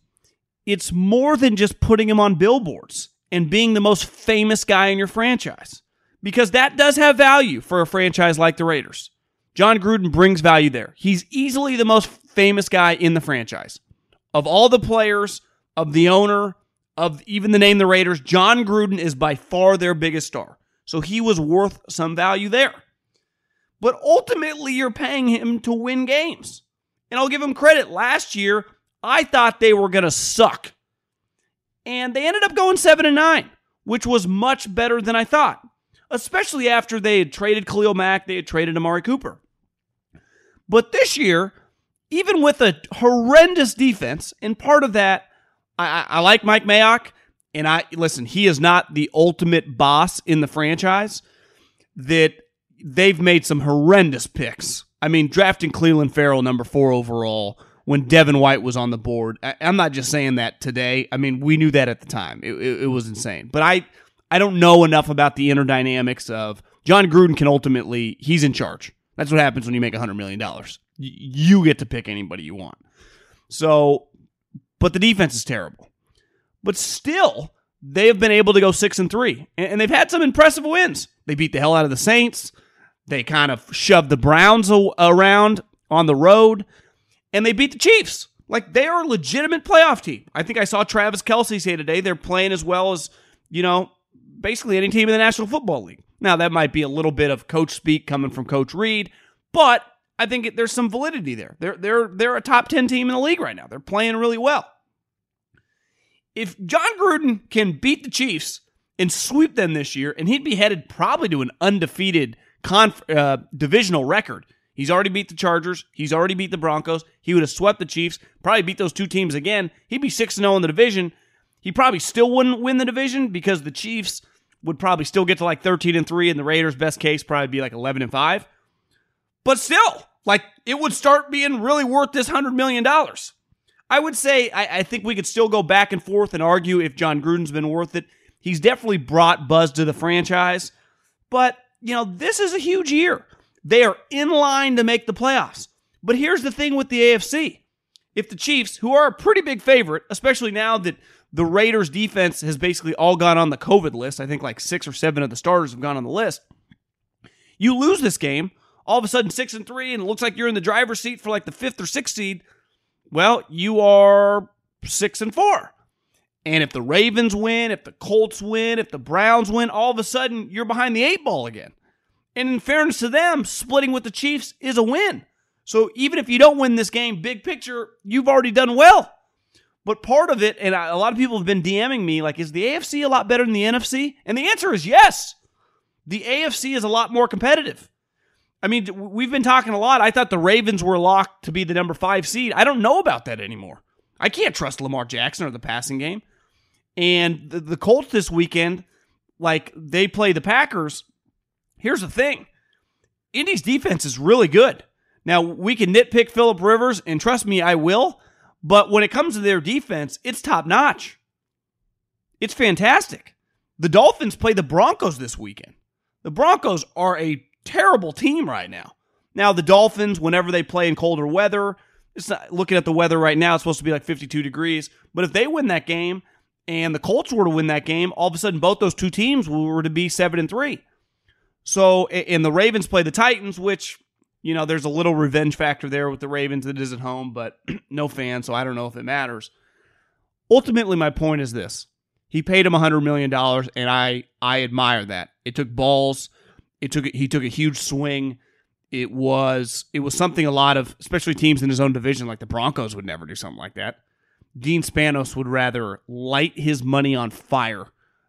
it's more than just putting him on billboards and being the most famous guy in your franchise because that does have value for a franchise like the Raiders. Jon Gruden brings value there. He's easily the most famous guy in the franchise. Of all the players, of the owner, of even the name the Raiders, Jon Gruden is by far their biggest star. So he was worth some value there. But ultimately, you're paying him to win games. And I'll give him credit. Last year, I thought they were going to suck. And they ended up going 7 and 9, which was much better than I thought especially after they had traded Khalil Mack, they had traded Amari Cooper. But this year, even with a horrendous defense, and part of that, I, I like Mike Mayock, and I listen, he is not the ultimate boss in the franchise. That they've made some horrendous picks. I mean, drafting Clelin Ferrell number four overall when Devin White was on the board. I, am not just saying that today. I mean, we knew that at the time. It, it, it was insane. But I I don't know enough about the inner dynamics of Jon Gruden can ultimately he's in charge. That's what happens when you make $100 million. You get to pick anybody you want. So, but the defense is terrible. But still, they have been able to go 6 and 3 and they've had some impressive wins. They beat the hell out of the Saints. They kind of shoved the Browns around on the road and they beat the Chiefs. Like they are a legitimate playoff team. I think I saw Travis Kelce say today they're playing as well as, you know, basically any team in the National Football League. Now, that might be a little bit of coach speak coming from Coach Reid, but I think there's some validity there. They're they're they're a top 10 team in the league right now. They're playing really well. If Jon Gruden can beat the Chiefs and sweep them this year, and he'd be headed probably to an undefeated conf- uh, divisional record. He's already beat the Chargers. He's already beat the Broncos. He would have swept the Chiefs, probably beat those two teams again. He'd be 6 0 in the division. He probably still wouldn't win the division because the Chiefs would probably still get to like 13 and 3 and the Raiders best case probably be like 11 and 5. But still, like it would start being really worth this 100 million dollars. I would say I, I, think we could still go back and forth and argue if Jon Gruden's been worth it. He's definitely brought buzz to the franchise, but you know, this is a huge year. They are in line to make the playoffs. But here's the thing with the AFC. If the Chiefs, who are a pretty big favorite, especially now that the Raiders defense has basically all gone on the COVID list. I think like six or seven of the starters have gone on the list. You lose this game, all of a sudden six and three, and it looks like you're in the driver's seat for like the fifth or sixth seed. Well, you are six and four. And if the Ravens win, if the Colts win, if the Browns win, all of a sudden you're behind the eight ball again. And in fairness to them, splitting with the Chiefs is a win. So even if you don't win this game, big picture, you've already done well. But part of it, and a lot of people have been DMing me, like, is the AFC a lot better than the NFC? And the answer is yes. The AFC is a lot more competitive. I mean, we've been talking a lot. I thought the Ravens were locked to be the number five seed. I don't know about that anymore. I can't trust Lamar Jackson or the passing game. And the, the Colts this weekend, like, they play the Packers. Here's the thing Indy's defense is really good. Now, we can nitpick Philip Rivers, and trust me, I will. But when it comes to their defense, it's top notch. It's fantastic. The Dolphins play the Broncos this weekend. The Broncos are a terrible team right now. Now, the Dolphins, whenever they play in colder weather, it's not, looking at the weather right now, it's supposed to be like 52 degrees. But if they win that game and the Colts were to win that game, all of a sudden both those two teams were to be 7 and 3. So, and the Ravens play the Titans, which you know, there's a little revenge factor there with the Ravens that is at home, but no fans, so I don't know if it matters. Ultimately, my point is this. He paid him $100 million, and I, I admire that. It took balls. It took he took a huge swing. It was it was something a lot of especially teams in his own division like the Broncos would never do something like that. Dean Spanos would rather light his money on fire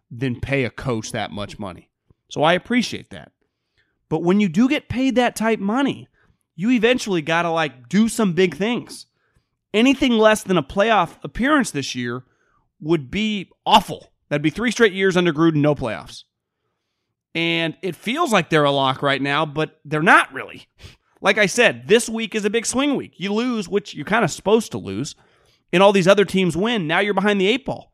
than pay a coach that much money. So I appreciate that. But when you do get paid that type money, you eventually got to like do some big things. Anything less than a playoff appearance this year would be awful. That'd be three straight years under Gruden, no playoffs. And it feels like they're a lock right now, but they're not really. Like I said, this week is a big swing week. You lose, which you're kind of supposed to lose, and all these other teams win. Now you're behind the eight ball.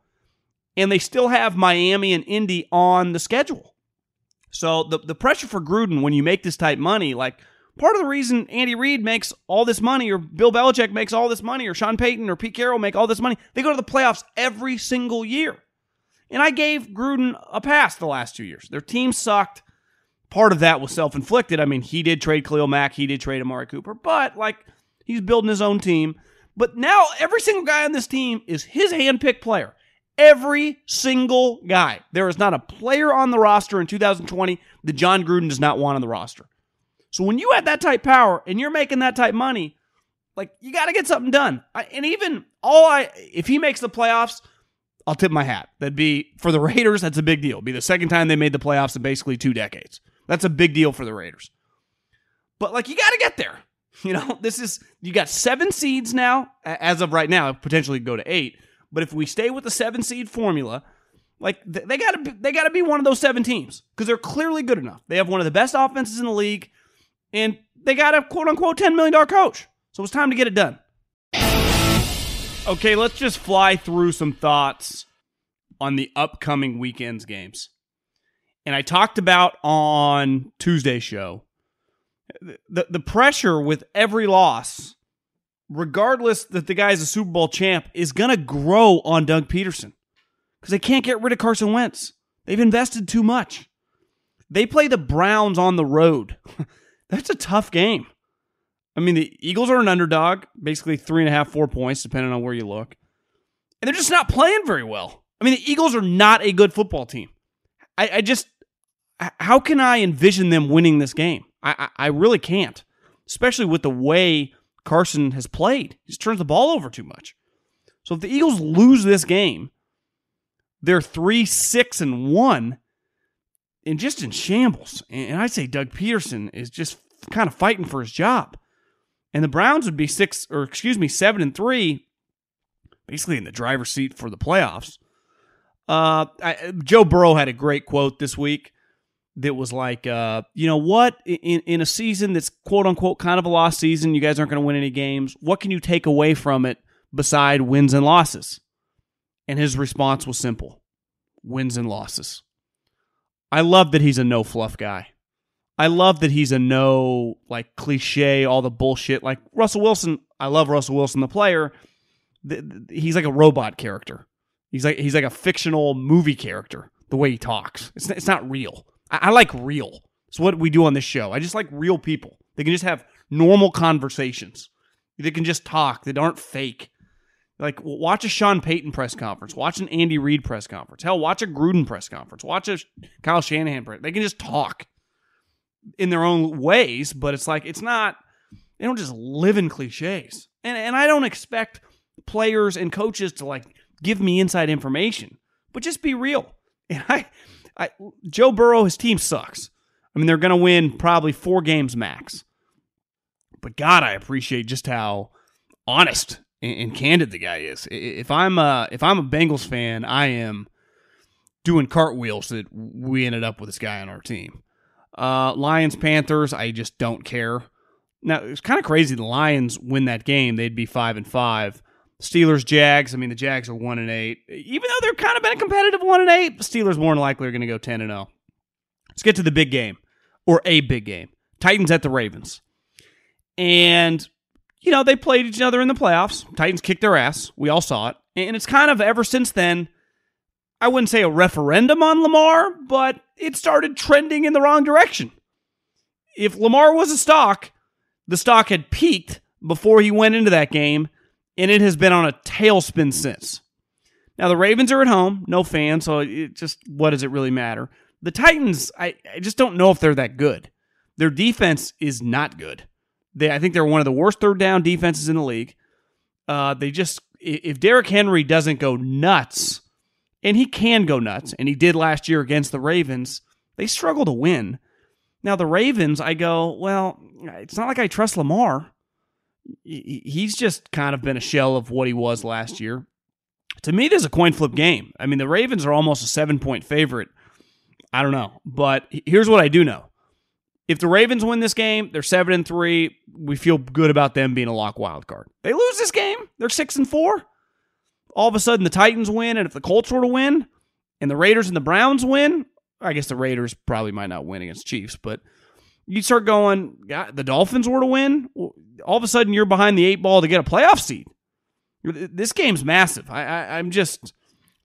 And they still have Miami and Indy on the schedule. So the, the pressure for Gruden when you make this type money, like part of the reason Andy Reid makes all this money, or Bill Belichick makes all this money, or Sean Payton or Pete Carroll make all this money, they go to the playoffs every single year. And I gave Gruden a pass the last two years. Their team sucked. Part of that was self inflicted. I mean, he did trade Khalil Mack, he did trade Amari Cooper, but like he's building his own team. But now every single guy on this team is his handpicked player. Every single guy. There is not a player on the roster in 2020 that Jon Gruden does not want on the roster. So when you have that type power and you're making that type money, like you got to get something done. I, and even all I, if he makes the playoffs, I'll tip my hat. That'd be for the Raiders. That's a big deal. It'd be the second time they made the playoffs in basically two decades. That's a big deal for the Raiders. But like you got to get there. You know, this is you got seven seeds now as of right now. Potentially go to eight. But if we stay with the seven seed formula, like they got to they got to be one of those seven teams because they're clearly good enough. They have one of the best offenses in the league, and they got a quote unquote ten million dollar coach. So it's time to get it done. Okay, let's just fly through some thoughts on the upcoming weekend's games. And I talked about on Tuesday's show the the pressure with every loss, regardless that the guy's a Super Bowl champ, is gonna grow on Doug Pederson because they can't get rid of Carson Wentz. They've invested too much. They play the Browns on the road. That's a tough game. I mean, the Eagles are an underdog, basically three and a half, four points, depending on where you look. And they're just not playing very well. I mean, the Eagles are not a good football team. I, I just, how can I envision them winning this game? I, I, I really can't, especially with the way Carson has played. He just turns the ball over too much. So if the Eagles lose this game, they're three, six, and one, and just in shambles. And I'd say Doug Pederson is just kind of fighting for his job. And the Browns would be six, or excuse me, seven and three, basically in the driver's seat for the playoffs. Uh, I, Joe Burrow had a great quote this week that was like, uh, you know what? In in a season that's quote unquote kind of a lost season, you guys aren't going to win any games. What can you take away from it beside wins and losses? And his response was simple: wins and losses. I love that he's a no fluff guy. I love that he's a no like cliche, all the bullshit. Like Russell Wilson, I love Russell Wilson, the player. He's like a robot character. He's like he's like a fictional movie character. The way he talks, it's it's not real. I, I like real. It's what we do on this show. I just like real people. They can just have normal conversations. They can just talk. That aren't fake. Like watch a Sean Payton press conference, watch an Andy Reid press conference. Hell, watch a Gruden press conference, watch a Kyle Shanahan press. They can just talk in their own ways, but it's like it's not they don't just live in cliches. And and I don't expect players and coaches to like give me inside information, but just be real. And I I Joe Burrow his team sucks. I mean they're going to win probably 4 games max. But god, I appreciate just how honest and, and candid the guy is. If I'm a if I'm a Bengals fan, I am doing cartwheels that we ended up with this guy on our team. Uh, Lions Panthers, I just don't care. Now it's kind of crazy. The Lions win that game, they'd be five and five. Steelers Jags. I mean, the Jags are one and eight. Even though they're kind of been a competitive one and eight, Steelers more than likely are going to go ten and zero. Oh. Let's get to the big game or a big game. Titans at the Ravens, and you know they played each other in the playoffs. Titans kicked their ass. We all saw it, and it's kind of ever since then I wouldn't say a referendum on Lamar, but it started trending in the wrong direction. If Lamar was a stock, the stock had peaked before he went into that game, and it has been on a tailspin since. Now, the Ravens are at home, no fans, so it just what does it really matter? The Titans, I, I just don't know if they're that good. Their defense is not good. They, I think they're one of the worst third down defenses in the league. Uh, they just if Derrick Henry doesn't go nuts, and he can go nuts, and he did last year against the Ravens, they struggle to win. Now the Ravens, I go, well, it's not like I trust Lamar. He's just kind of been a shell of what he was last year. To me, this is a coin flip game. I mean, the Ravens are almost a seven point favorite. I don't know, but here's what I do know: if the Ravens win this game, they're seven and three. We feel good about them being a lock wild card. They lose this game, they're six and four. All of a sudden, the Titans win, and if the Colts were to win, and the Raiders and the Browns win, I guess the Raiders probably might not win against Chiefs, but you start going, the Dolphins were to win, all of a sudden you're behind the eight ball to get a playoff seed. This game's massive. I, I am just,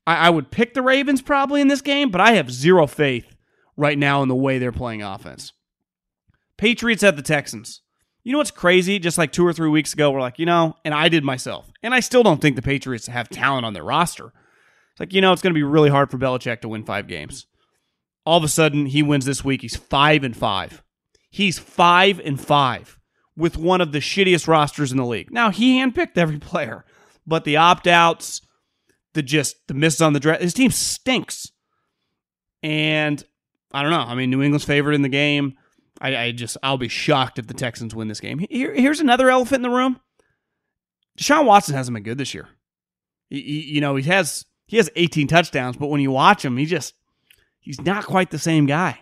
I, I would pick the Ravens probably in this game, but I have zero faith right now in the way they're playing offense. Patriots at the Texans. You know what's crazy? Just like two or three weeks ago, we're like, you know, and I did myself, and I still don't think the Patriots have talent on their roster. It's like, you know, it's going to be really hard for Belichick to win five games. All of a sudden, he wins this week. He's five and five. He's five and five with one of the shittiest rosters in the league. Now he handpicked every player, but the opt outs, the just the misses on the draft, his team stinks. And I don't know. I mean, New England's favorite in the game. I, I just I'll be shocked if the Texans win this game. Here, here's another elephant in the room. Deshaun Watson hasn't been good this year. He, he, you know, he has he has 18 touchdowns, but when you watch him, he just he's not quite the same guy.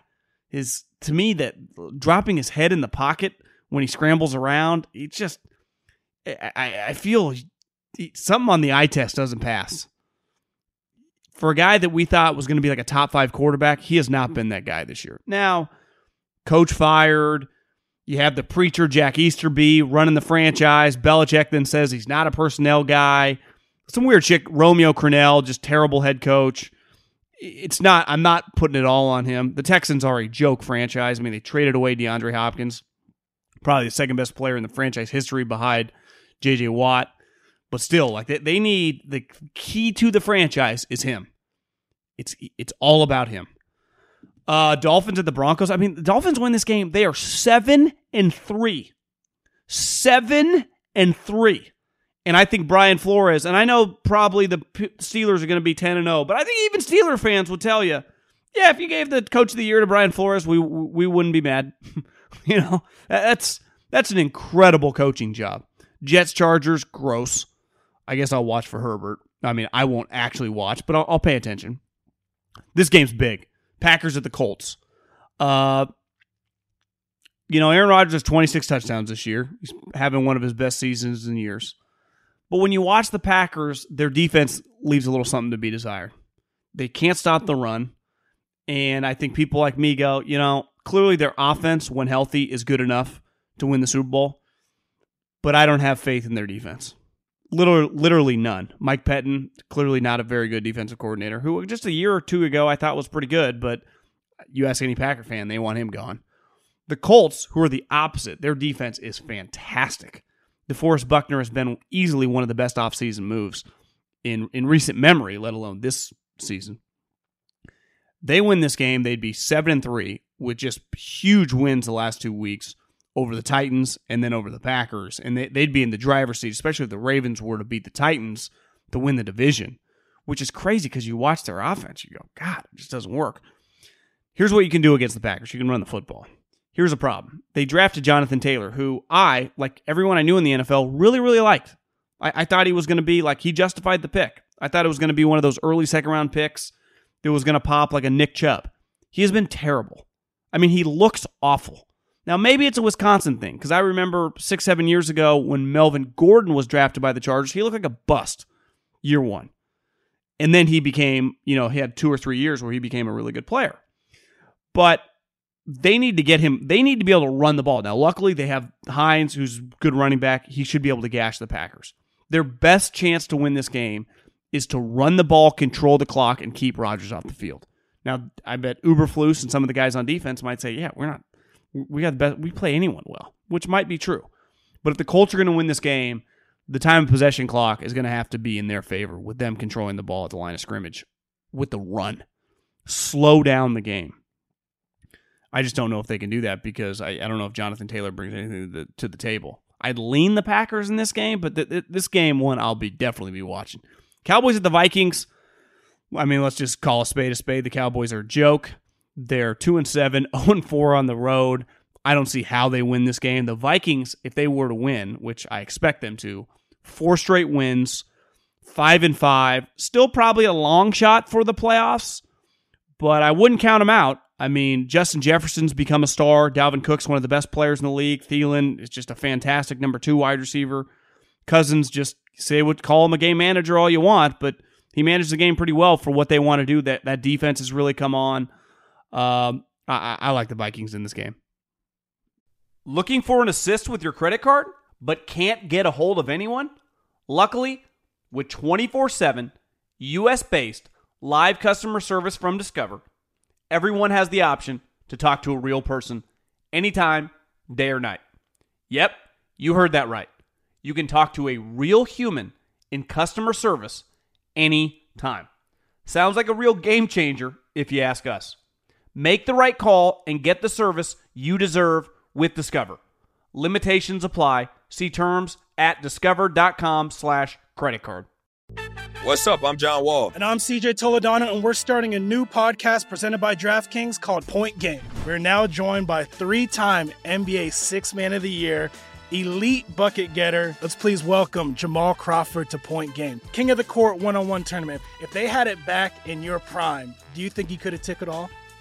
His to me that dropping his head in the pocket when he scrambles around, he just I, I feel he, something on the eye test doesn't pass. For a guy that we thought was going to be like a top five quarterback, he has not been that guy this year. Now, coach fired. You have the preacher Jack Easterby running the franchise. Belichick then says he's not a personnel guy. Some weird chick, Romeo Crennel, just terrible head coach it's not. I'm not putting it all on him. The Texans are a joke franchise. I mean, they traded away DeAndre Hopkins, probably the second best player in the franchise history behind J.J. Watt. But still, like they, they need the key to the franchise is him. It's it's all about him. Uh, Dolphins at the Broncos. I mean, the Dolphins win this game. They are seven and three. Seven and three. And I think Brian Flores, and I know probably the Steelers are going to be 10 and 0, but I think even Steeler fans will tell you, yeah, if you gave the coach of the year to Brian Flores, we we wouldn't be mad. you know, that's that's an incredible coaching job. Jets Chargers gross. I guess I'll watch for Herbert. I mean, I won't actually watch, but I'll, I'll pay attention. This game's big. Packers at the Colts. Uh, you know, Aaron Rodgers has 26 touchdowns this year. He's having one of his best seasons in years. But when you watch the Packers, their defense leaves a little something to be desired. They can't stop the run. And I think people like me go, you know, clearly their offense, when healthy, is good enough to win the Super Bowl. But I don't have faith in their defense. Literally, literally none. Mike Pettine, clearly not a very good defensive coordinator, who just a year or two ago I thought was pretty good, but you ask any Packer fan, they want him gone. The Colts, who are the opposite, their defense is fantastic. DeForest Buckner has been easily one of the best offseason moves in, in recent memory, let alone this season. They win this game, they'd be seven and three with just huge wins the last two weeks over the Titans and then over the Packers, and they, would be in the driver's seat, especially if the Ravens were to beat the Titans to win the division, which is crazy because you watch their offense, you go, God, it just doesn't work. Here's what you can do against the Packers: you can run the football. Here's a problem. They drafted Jonathan Taylor, who I, like everyone I knew in the NFL, really, really liked. I, I thought he was going to be like, he justified the pick. I thought it was going to be one of those early second round picks that was going to pop like a Nick Chubb. He has been terrible. I mean, he looks awful. Now, maybe it's a Wisconsin thing, because I remember six, seven years ago when Melvin Gordon was drafted by the Chargers, he looked like a bust year one. And then he became, you know, he had two or three years where he became a really good player. But they need to get him. They need to be able to run the ball. Now, luckily, they have Hines, who's good running back. He should be able to gash the Packers. Their best chance to win this game is to run the ball, control the clock, and keep Rodgers off the field. Now, I bet Eberflus and some of the guys on defense might say, "Yeah, we're not. We got the best. We play anyone well," which might be true. But if the Colts are going to win this game, the time of possession clock is going to have to be in their favor with them controlling the ball at the line of scrimmage with the run. Slow down the game. I just don't know if they can do that because I, I don't know if Jonathan Taylor brings anything to the, to the table. I'd lean the Packers in this game, but th- th- this game one I'll be definitely be watching. Cowboys at the Vikings. I mean, let's just call a spade a spade. The Cowboys are a joke. They're two and seven, zero oh and four on the road. I don't see how they win this game. The Vikings, if they were to win, which I expect them to, four straight wins, five and five, still probably a long shot for the playoffs, but I wouldn't count them out. I mean, Justin Jefferson's become a star. Dalvin Cook's one of the best players in the league. Thielen is just a fantastic number two wide receiver. Cousins just say what call him a game manager all you want, but he managed the game pretty well for what they want to do. That that defense has really come on. Um, I, I like the Vikings in this game. Looking for an assist with your credit card, but can't get a hold of anyone? Luckily, with 24 7 US based live customer service from Discover, everyone has the option to talk to a real person anytime, day or night. Yep, you heard that right. You can talk to a real human in customer service anytime. Sounds like a real game changer if you ask us. Make the right call and get the service you deserve with Discover. Limitations apply. See terms at discover.com slash credit card. What's up? I'm John Wall. And I'm CJ Toledano, and we're starting a new podcast presented by DraftKings called Point Game. We're now joined by three time NBA Six Man of the Year, elite bucket getter. Let's please welcome Jamal Crawford to Point Game. King of the Court one on one tournament. If they had it back in your prime, do you think you could have took it all?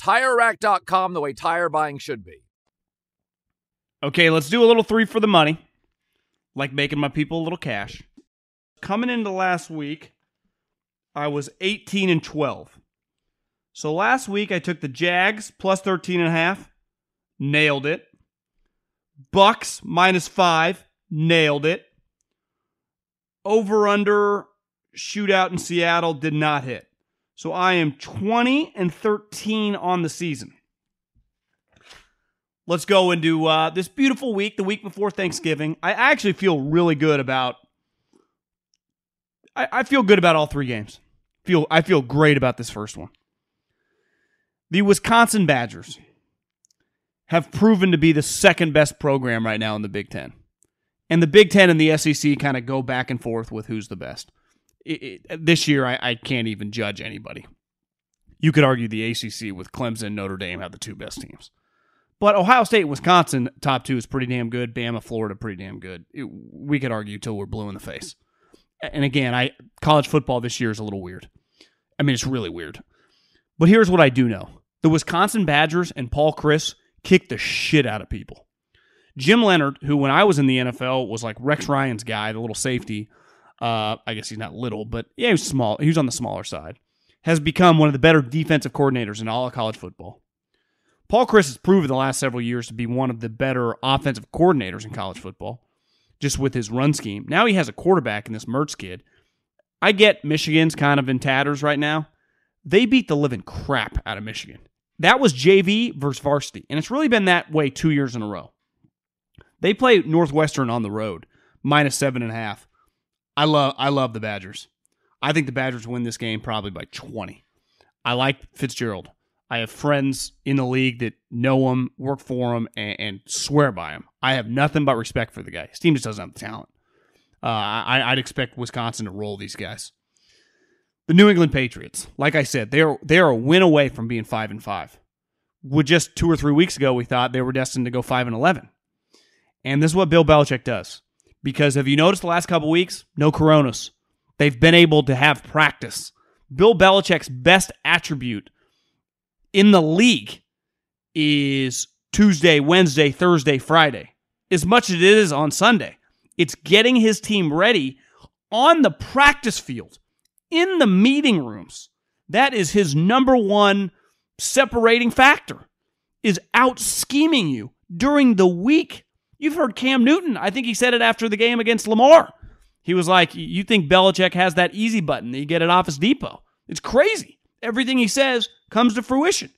TireRack.com, the way tire buying should be. Okay, let's do a little three for the money, like making my people a little cash. Coming into last week, I was 18 and 12. So last week I took the Jags plus 13 and a half, nailed it. Bucks minus five, nailed it. Over under shootout in Seattle did not hit. So I am 20 and 13 on the season. Let's go into uh, this beautiful week, the week before Thanksgiving. I actually feel really good about. I, I feel good about all three games. Feel I feel great about this first one. The Wisconsin Badgers have proven to be the second best program right now in the Big Ten. And the Big Ten and the SEC kind of go back and forth with who's the best. It, this year, I, I can't even judge anybody. You could argue the ACC with Clemson and Notre Dame have the two best teams. But Ohio State, Wisconsin, top two is pretty damn good. Bama, Florida, pretty damn good. It, we could argue till we're blue in the face. And again, I college football this year is a little weird. I mean, it's really weird. But here's what I do know: the Wisconsin Badgers and Paul Chryst kicked the shit out of people. Jim Leonhard, who when I was in the NFL was like Rex Ryan's guy, the little safety. Uh, I guess he's not little, but yeah, he was small. He was on the smaller side. Has become one of the better defensive coordinators in all of college football. Paul Chryst has proven the last several years to be one of the better offensive coordinators in college football, just with his run scheme. Now he has a quarterback in this Mertz kid. I get Michigan's kind of in tatters right now. They beat the living crap out of Michigan. That was JV versus varsity, and it's really been that way two years in a row. They play Northwestern on the road, minus seven and a half. I love I love the Badgers. I think the Badgers win this game probably by 20. I like Fitzgerald. I have friends in the league that know him, work for him, and, and swear by him. I have nothing but respect for the guy. His team just doesn't have the talent. Uh, I, I'd expect Wisconsin to roll these guys. The New England Patriots, like I said, they are they are a win away from being five and five. With just two or three weeks ago, we thought they were destined to go five and eleven. And this is what Bill Belichick does. Because have you noticed the last couple weeks? No coronas. They've been able to have practice. Bill Belichick's best attribute in the league is Tuesday, Wednesday, Thursday, Friday, as much as it is on Sunday. It's getting his team ready on the practice field, in the meeting rooms. That is his number one separating factor, is out scheming you during the week. You've heard Cam Newton. I think he said it after the game against Lamar. He was like, You think Belichick has that easy button that you get at Office Depot? It's crazy. Everything he says comes to fruition.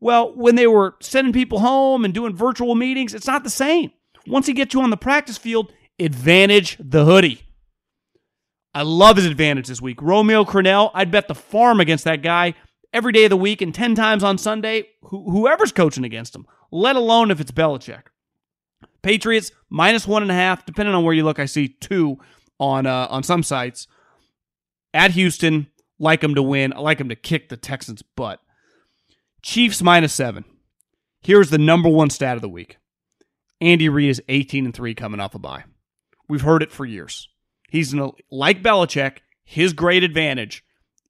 Well, when they were sending people home and doing virtual meetings, it's not the same. Once he gets you on the practice field, advantage the hoodie. I love his advantage this week. Romeo Crennel, I'd bet the farm against that guy every day of the week and 10 times on Sunday, wh- whoever's coaching against him, let alone if it's Belichick. Patriots, minus one and a half, depending on where you look. I see two on uh, on some sites. At Houston, like them to win. I like them to kick the Texans' butt. Chiefs minus seven. Here's the number one stat of the week. Andy Reid is 18 and 3 coming off a bye. We've heard it for years. He's in a, like Belichick, his great advantage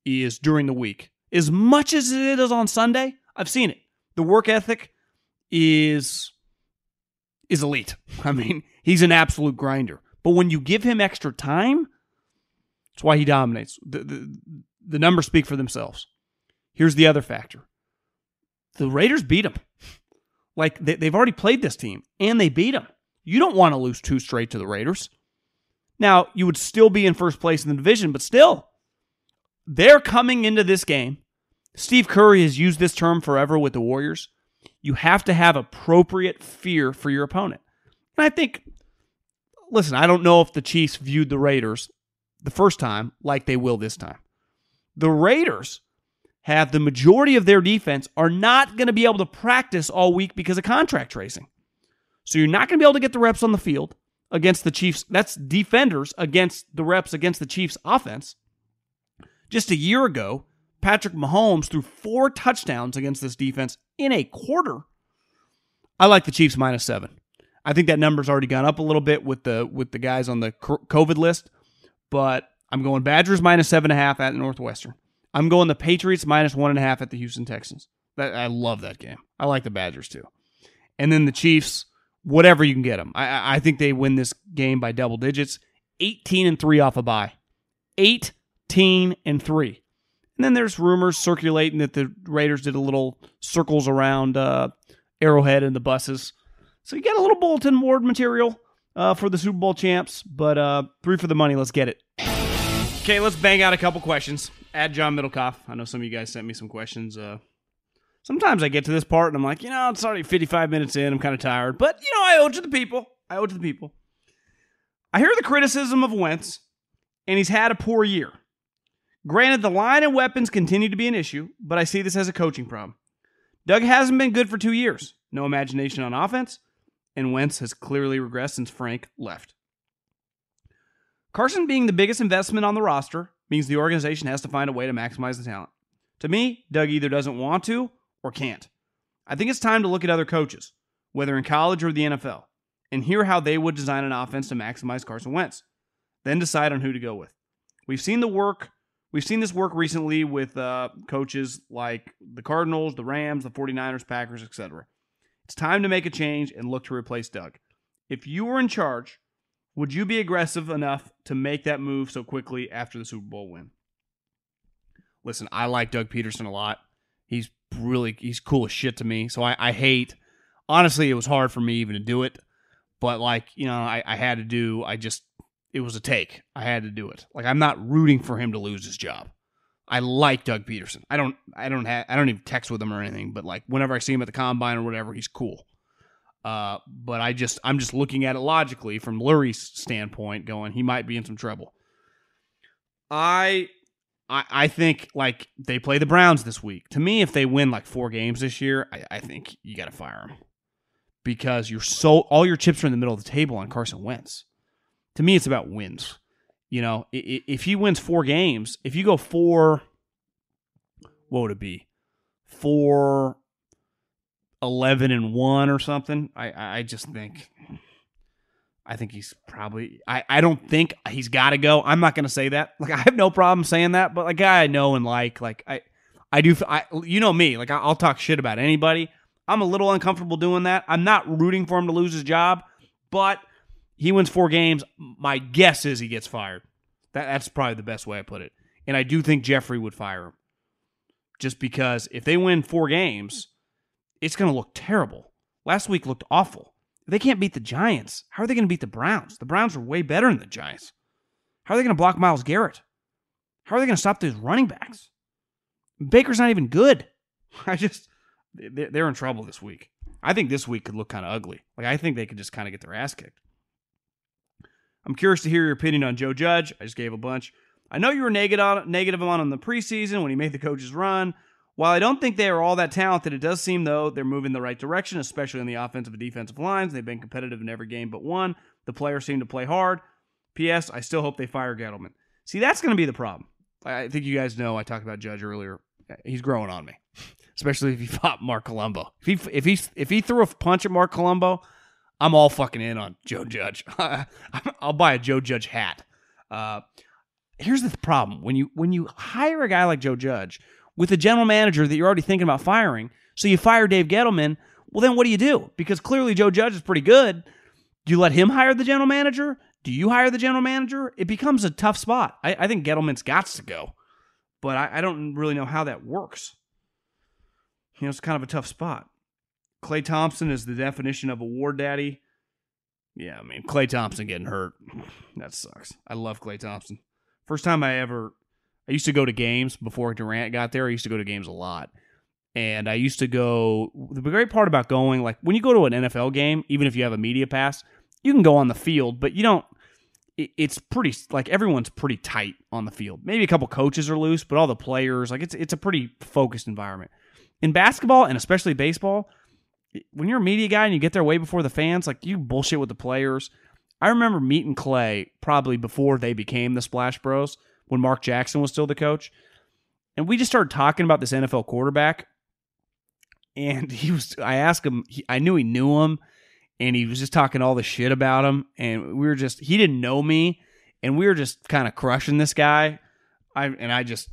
is during the week. As much as it is on Sunday, I've seen it. The work ethic is is elite. I mean, he's an absolute grinder. But when you give him extra time, that's why he dominates. The, the, the numbers speak for themselves. Here's the other factor the Raiders beat him. Like they, they've already played this team and they beat him. You don't want to lose two straight to the Raiders. Now, you would still be in first place in the division, but still, they're coming into this game. Steve Curry has used this term forever with the Warriors. You have to have appropriate fear for your opponent. And I think, listen, I don't know if the Chiefs viewed the Raiders the first time like they will this time. The Raiders have the majority of their defense are not going to be able to practice all week because of contact tracing. So you're not going to be able to get the reps on the field against the Chiefs. That's defenders against the reps against the Chiefs offense. Just a year ago, Patrick Mahomes threw four touchdowns against this defense in a quarter. I like the Chiefs minus seven. I think that number's already gone up a little bit with the with the guys on the COVID list, but I'm going Badgers minus seven and a half at Northwestern. I'm going the Patriots minus one and a half at the Houston Texans. That I love that game. I like the Badgers too, and then the Chiefs. Whatever you can get them. I, I think they win this game by double digits. 18 and three off a bye. 18 and three. And then there's rumors circulating that the Raiders did a little circles around uh, Arrowhead and the buses. So you get a little bulletin board material uh, for the Super Bowl champs, but uh, three for the money. Let's get it. Okay, let's bang out a couple questions. Add John Middlecoff. I know some of you guys sent me some questions. Uh, sometimes I get to this part and I'm like, you know, it's already 55 minutes in. I'm kind of tired, but you know, I owe it to the people. I owe it to the people. I hear the criticism of Wentz, and he's had a poor year. Granted, the line and weapons continue to be an issue, but I see this as a coaching problem. Doug hasn't been good for two years. No imagination on offense, and Wentz has clearly regressed since Frank left. Carson being the biggest investment on the roster means the organization has to find a way to maximize the talent. To me, Doug either doesn't want to or can't. I think it's time to look at other coaches, whether in college or the NFL, and hear how they would design an offense to maximize Carson Wentz. Then decide on who to go with. We've seen the work. We've seen this work recently with uh, coaches like the Cardinals, the Rams, the 49ers, Packers, etc. It's time to make a change and look to replace Doug. If you were in charge, would you be aggressive enough to make that move so quickly after the Super Bowl win? Listen, I like Doug Pederson a lot. He's really he's cool as shit to me. So I, I hate honestly it was hard for me even to do it. But like, you know, I, I had to do I just it was a take. I had to do it. Like I'm not rooting for him to lose his job. I like Doug Pederson. I don't I don't have I don't even text with him or anything, but like whenever I see him at the combine or whatever, he's cool. Uh, but I just I'm just looking at it logically from Lurie's standpoint, going he might be in some trouble. I I I think like they play the Browns this week. To me, if they win like four games this year, I, I think you got to fire him because you're so all your chips are in the middle of the table on Carson Wentz. To me, it's about wins. You know, if he wins four games, if you go four, what would it be? Four 11 and 1 or something. I I just think I think he's probably I I don't think he's got to go. I'm not going to say that. Like I have no problem saying that, but like I know and like like I I do I you know me, like I'll talk shit about anybody. I'm a little uncomfortable doing that. I'm not rooting for him to lose his job, but he wins 4 games. My guess is he gets fired. That that's probably the best way I put it. And I do think Jeffrey would fire him. Just because if they win 4 games, it's going to look terrible. Last week looked awful. They can't beat the Giants, how are they going to beat the Browns? The Browns are way better than the Giants. How are they going to block Myles Garrett? How are they going to stop those running backs? Baker's not even good. I just, they're in trouble this week. I think this week could look kind of ugly. Like, I think they could just kind of get their ass kicked. I'm curious to hear your opinion on Joe Judge. I just gave a bunch. I know you were negative on, negative on him in the preseason when he made the coaches run. While I don't think they are all that talented, it does seem, though, they're moving in the right direction, especially on the offensive and defensive lines. They've been competitive in every game but one. The players seem to play hard. P.S. I still hope they fire Gettleman. See, that's going to be the problem. I think you guys know I talked about Judge earlier. He's growing on me, especially if he fought Marc Colombo. If he if he if he threw a punch at Marc Colombo, I'm all fucking in on Joe Judge. I'll buy a Joe Judge hat. Uh, here's the problem: when you when you hire a guy like Joe Judge with a general manager that you're already thinking about firing. So you fire Dave Gettleman. Well, then what do you do? Because clearly Joe Judge is pretty good. Do you let him hire the general manager? Do you hire the general manager? It becomes a tough spot. I, I think Gettleman's got to go, but I, I don't really know how that works. You know, it's kind of a tough spot. Klay Thompson is the definition of a war daddy. Yeah, I mean, Klay Thompson getting hurt. That sucks. I love Klay Thompson. First time I ever I used to go to games before Durant got there. I used to go to games a lot. And I used to go. The great part about going, like when you go to an NFL game, even if you have a media pass, you can go on the field, but you don't. it's pretty like everyone's pretty tight on the field. Maybe a couple coaches are loose, but all the players, like it's it's a pretty focused environment. In basketball and especially baseball, when you're a media guy and you get there way before the fans, like you bullshit with the players. I remember meeting Klay probably before they became the Splash Bros when Mark Jackson was still the coach. And we just started talking about this NFL quarterback. And he was, I asked him, he, I knew he knew him, and he was just talking all the shit about him. And we were just, he didn't know me, and we were just kind of crushing this guy. I and I just,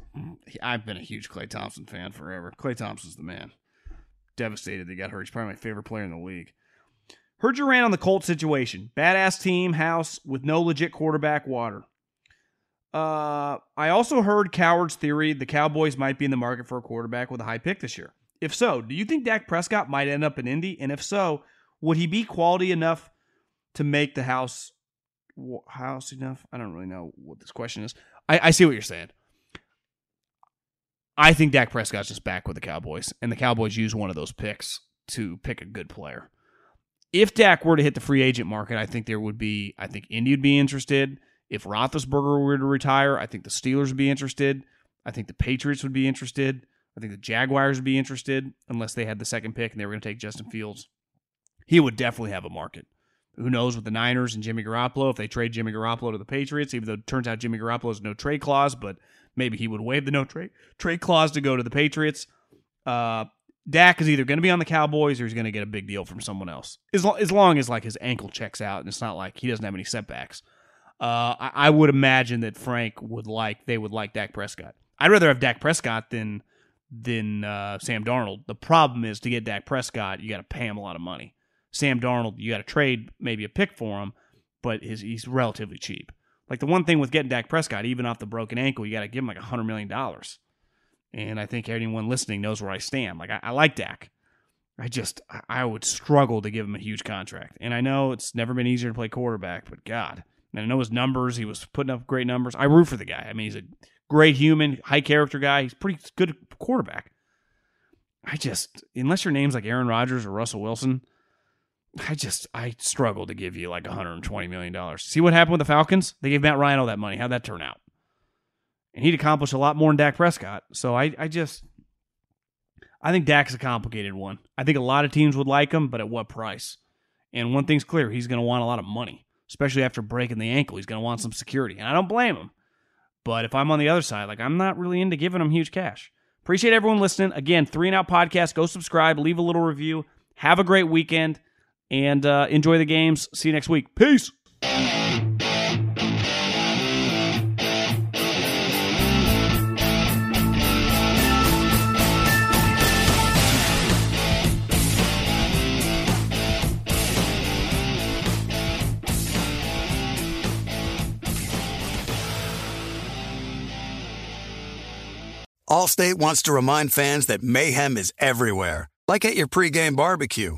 I've been a huge Klay Thompson fan forever. Klay Thompson's the man. Devastated they got hurt. He's probably my favorite player in the league. Heard you ran on the Colts situation. Badass team, house with no legit quarterback, water. Uh, I also heard Cowherd's theory the Cowboys might be in the market for a quarterback with a high pick this year. If so, do you think Dak Prescott might end up in Indy? And if so, Would he be quality enough to make the house house enough? I don't really know what this question is. I, I see what you're saying. I think Dak Prescott's just back with the Cowboys, and the Cowboys use one of those picks to pick a good player. If Dak were to hit the free agent market, I think there would be. I think Indy would be interested. If Roethlisberger were to retire, I think the Steelers would be interested. I think the Patriots would be interested. I think the Jaguars would be interested unless they had the second pick and they were going to take Justin Fields. He would definitely have a market. Who knows with the Niners and Jimmy Garoppolo if they trade Jimmy Garoppolo to the Patriots, even though it turns out Jimmy Garoppolo has no trade clause, but maybe he would waive the no trade trade clause to go to the Patriots. Uh, Dak is either going to be on the Cowboys or he's going to get a big deal from someone else. As, lo- as long as like his ankle checks out and it's not like he doesn't have any setbacks. Uh, I-, I would imagine that Frank would like they would like Dak Prescott. I'd rather have Dak Prescott than than uh, Sam Darnold. The problem is to get Dak Prescott, you got to pay him a lot of money. Sam Darnold, you got to trade maybe a pick for him, but his, he's relatively cheap. Like the one thing with getting Dak Prescott, even off the broken ankle, you got to give him like a hundred million dollars. And I think anyone listening knows where I stand. Like I, I like Dak. I just I would struggle to give him a huge contract. And I know it's never been easier to play quarterback, but God. And I know his numbers, he was putting up great numbers. I root for the guy. I mean, he's a great human, high character guy. He's pretty good quarterback. I just unless your name's like Aaron Rodgers or Russell Wilson, I just I struggle to give you like 120 million dollars. See what happened with the Falcons? They gave Matt Ryan all that money. How'd that turn out? And he'd accomplish a lot more than Dak Prescott. So I I just I think Dak's a complicated one. I think a lot of teams would like him, but at what price? And one thing's clear, he's going to want a lot of money, especially after breaking the ankle. He's going to want some security, and I don't blame him. But if I'm on the other side, like I'm not really into giving him huge cash. Appreciate everyone listening. Again, Three and Out Podcast. Go subscribe, leave a little review. Have a great weekend and uh, enjoy the games. See you next week. Peace. Allstate wants to remind fans that mayhem is everywhere, like at your pregame barbecue.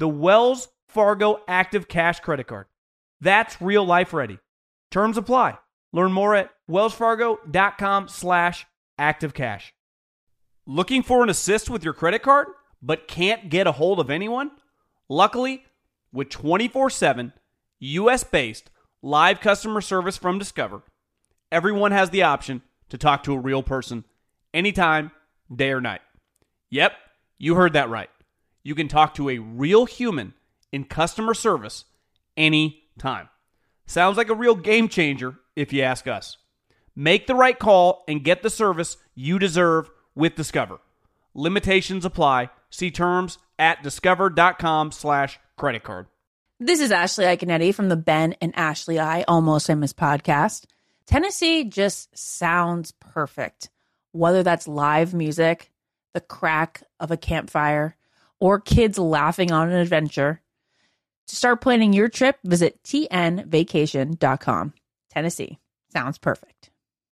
The Wells Fargo Active Cash Credit Card. That's real life ready. Terms apply. Learn more at wellsfargo.com slash activecash. Looking for an assist with your credit card, but can't get a hold of anyone? Luckily, with 24-7 US-based live customer service from Discover, everyone has the option to talk to a real person anytime, day or night. Yep, you heard that right. You can talk to a real human in customer service anytime. Sounds like a real game changer if you ask us. Make the right call and get the service you deserve with Discover. Limitations apply. See terms at discover.com slash credit card. This is Ashley Iaconetti from the Ben and Ashley I Almost Famous podcast. Tennessee just sounds perfect. Whether that's live music, the crack of a campfire, or kids laughing on an adventure. To start planning your trip, visit tnvacation.com. Tennessee sounds perfect.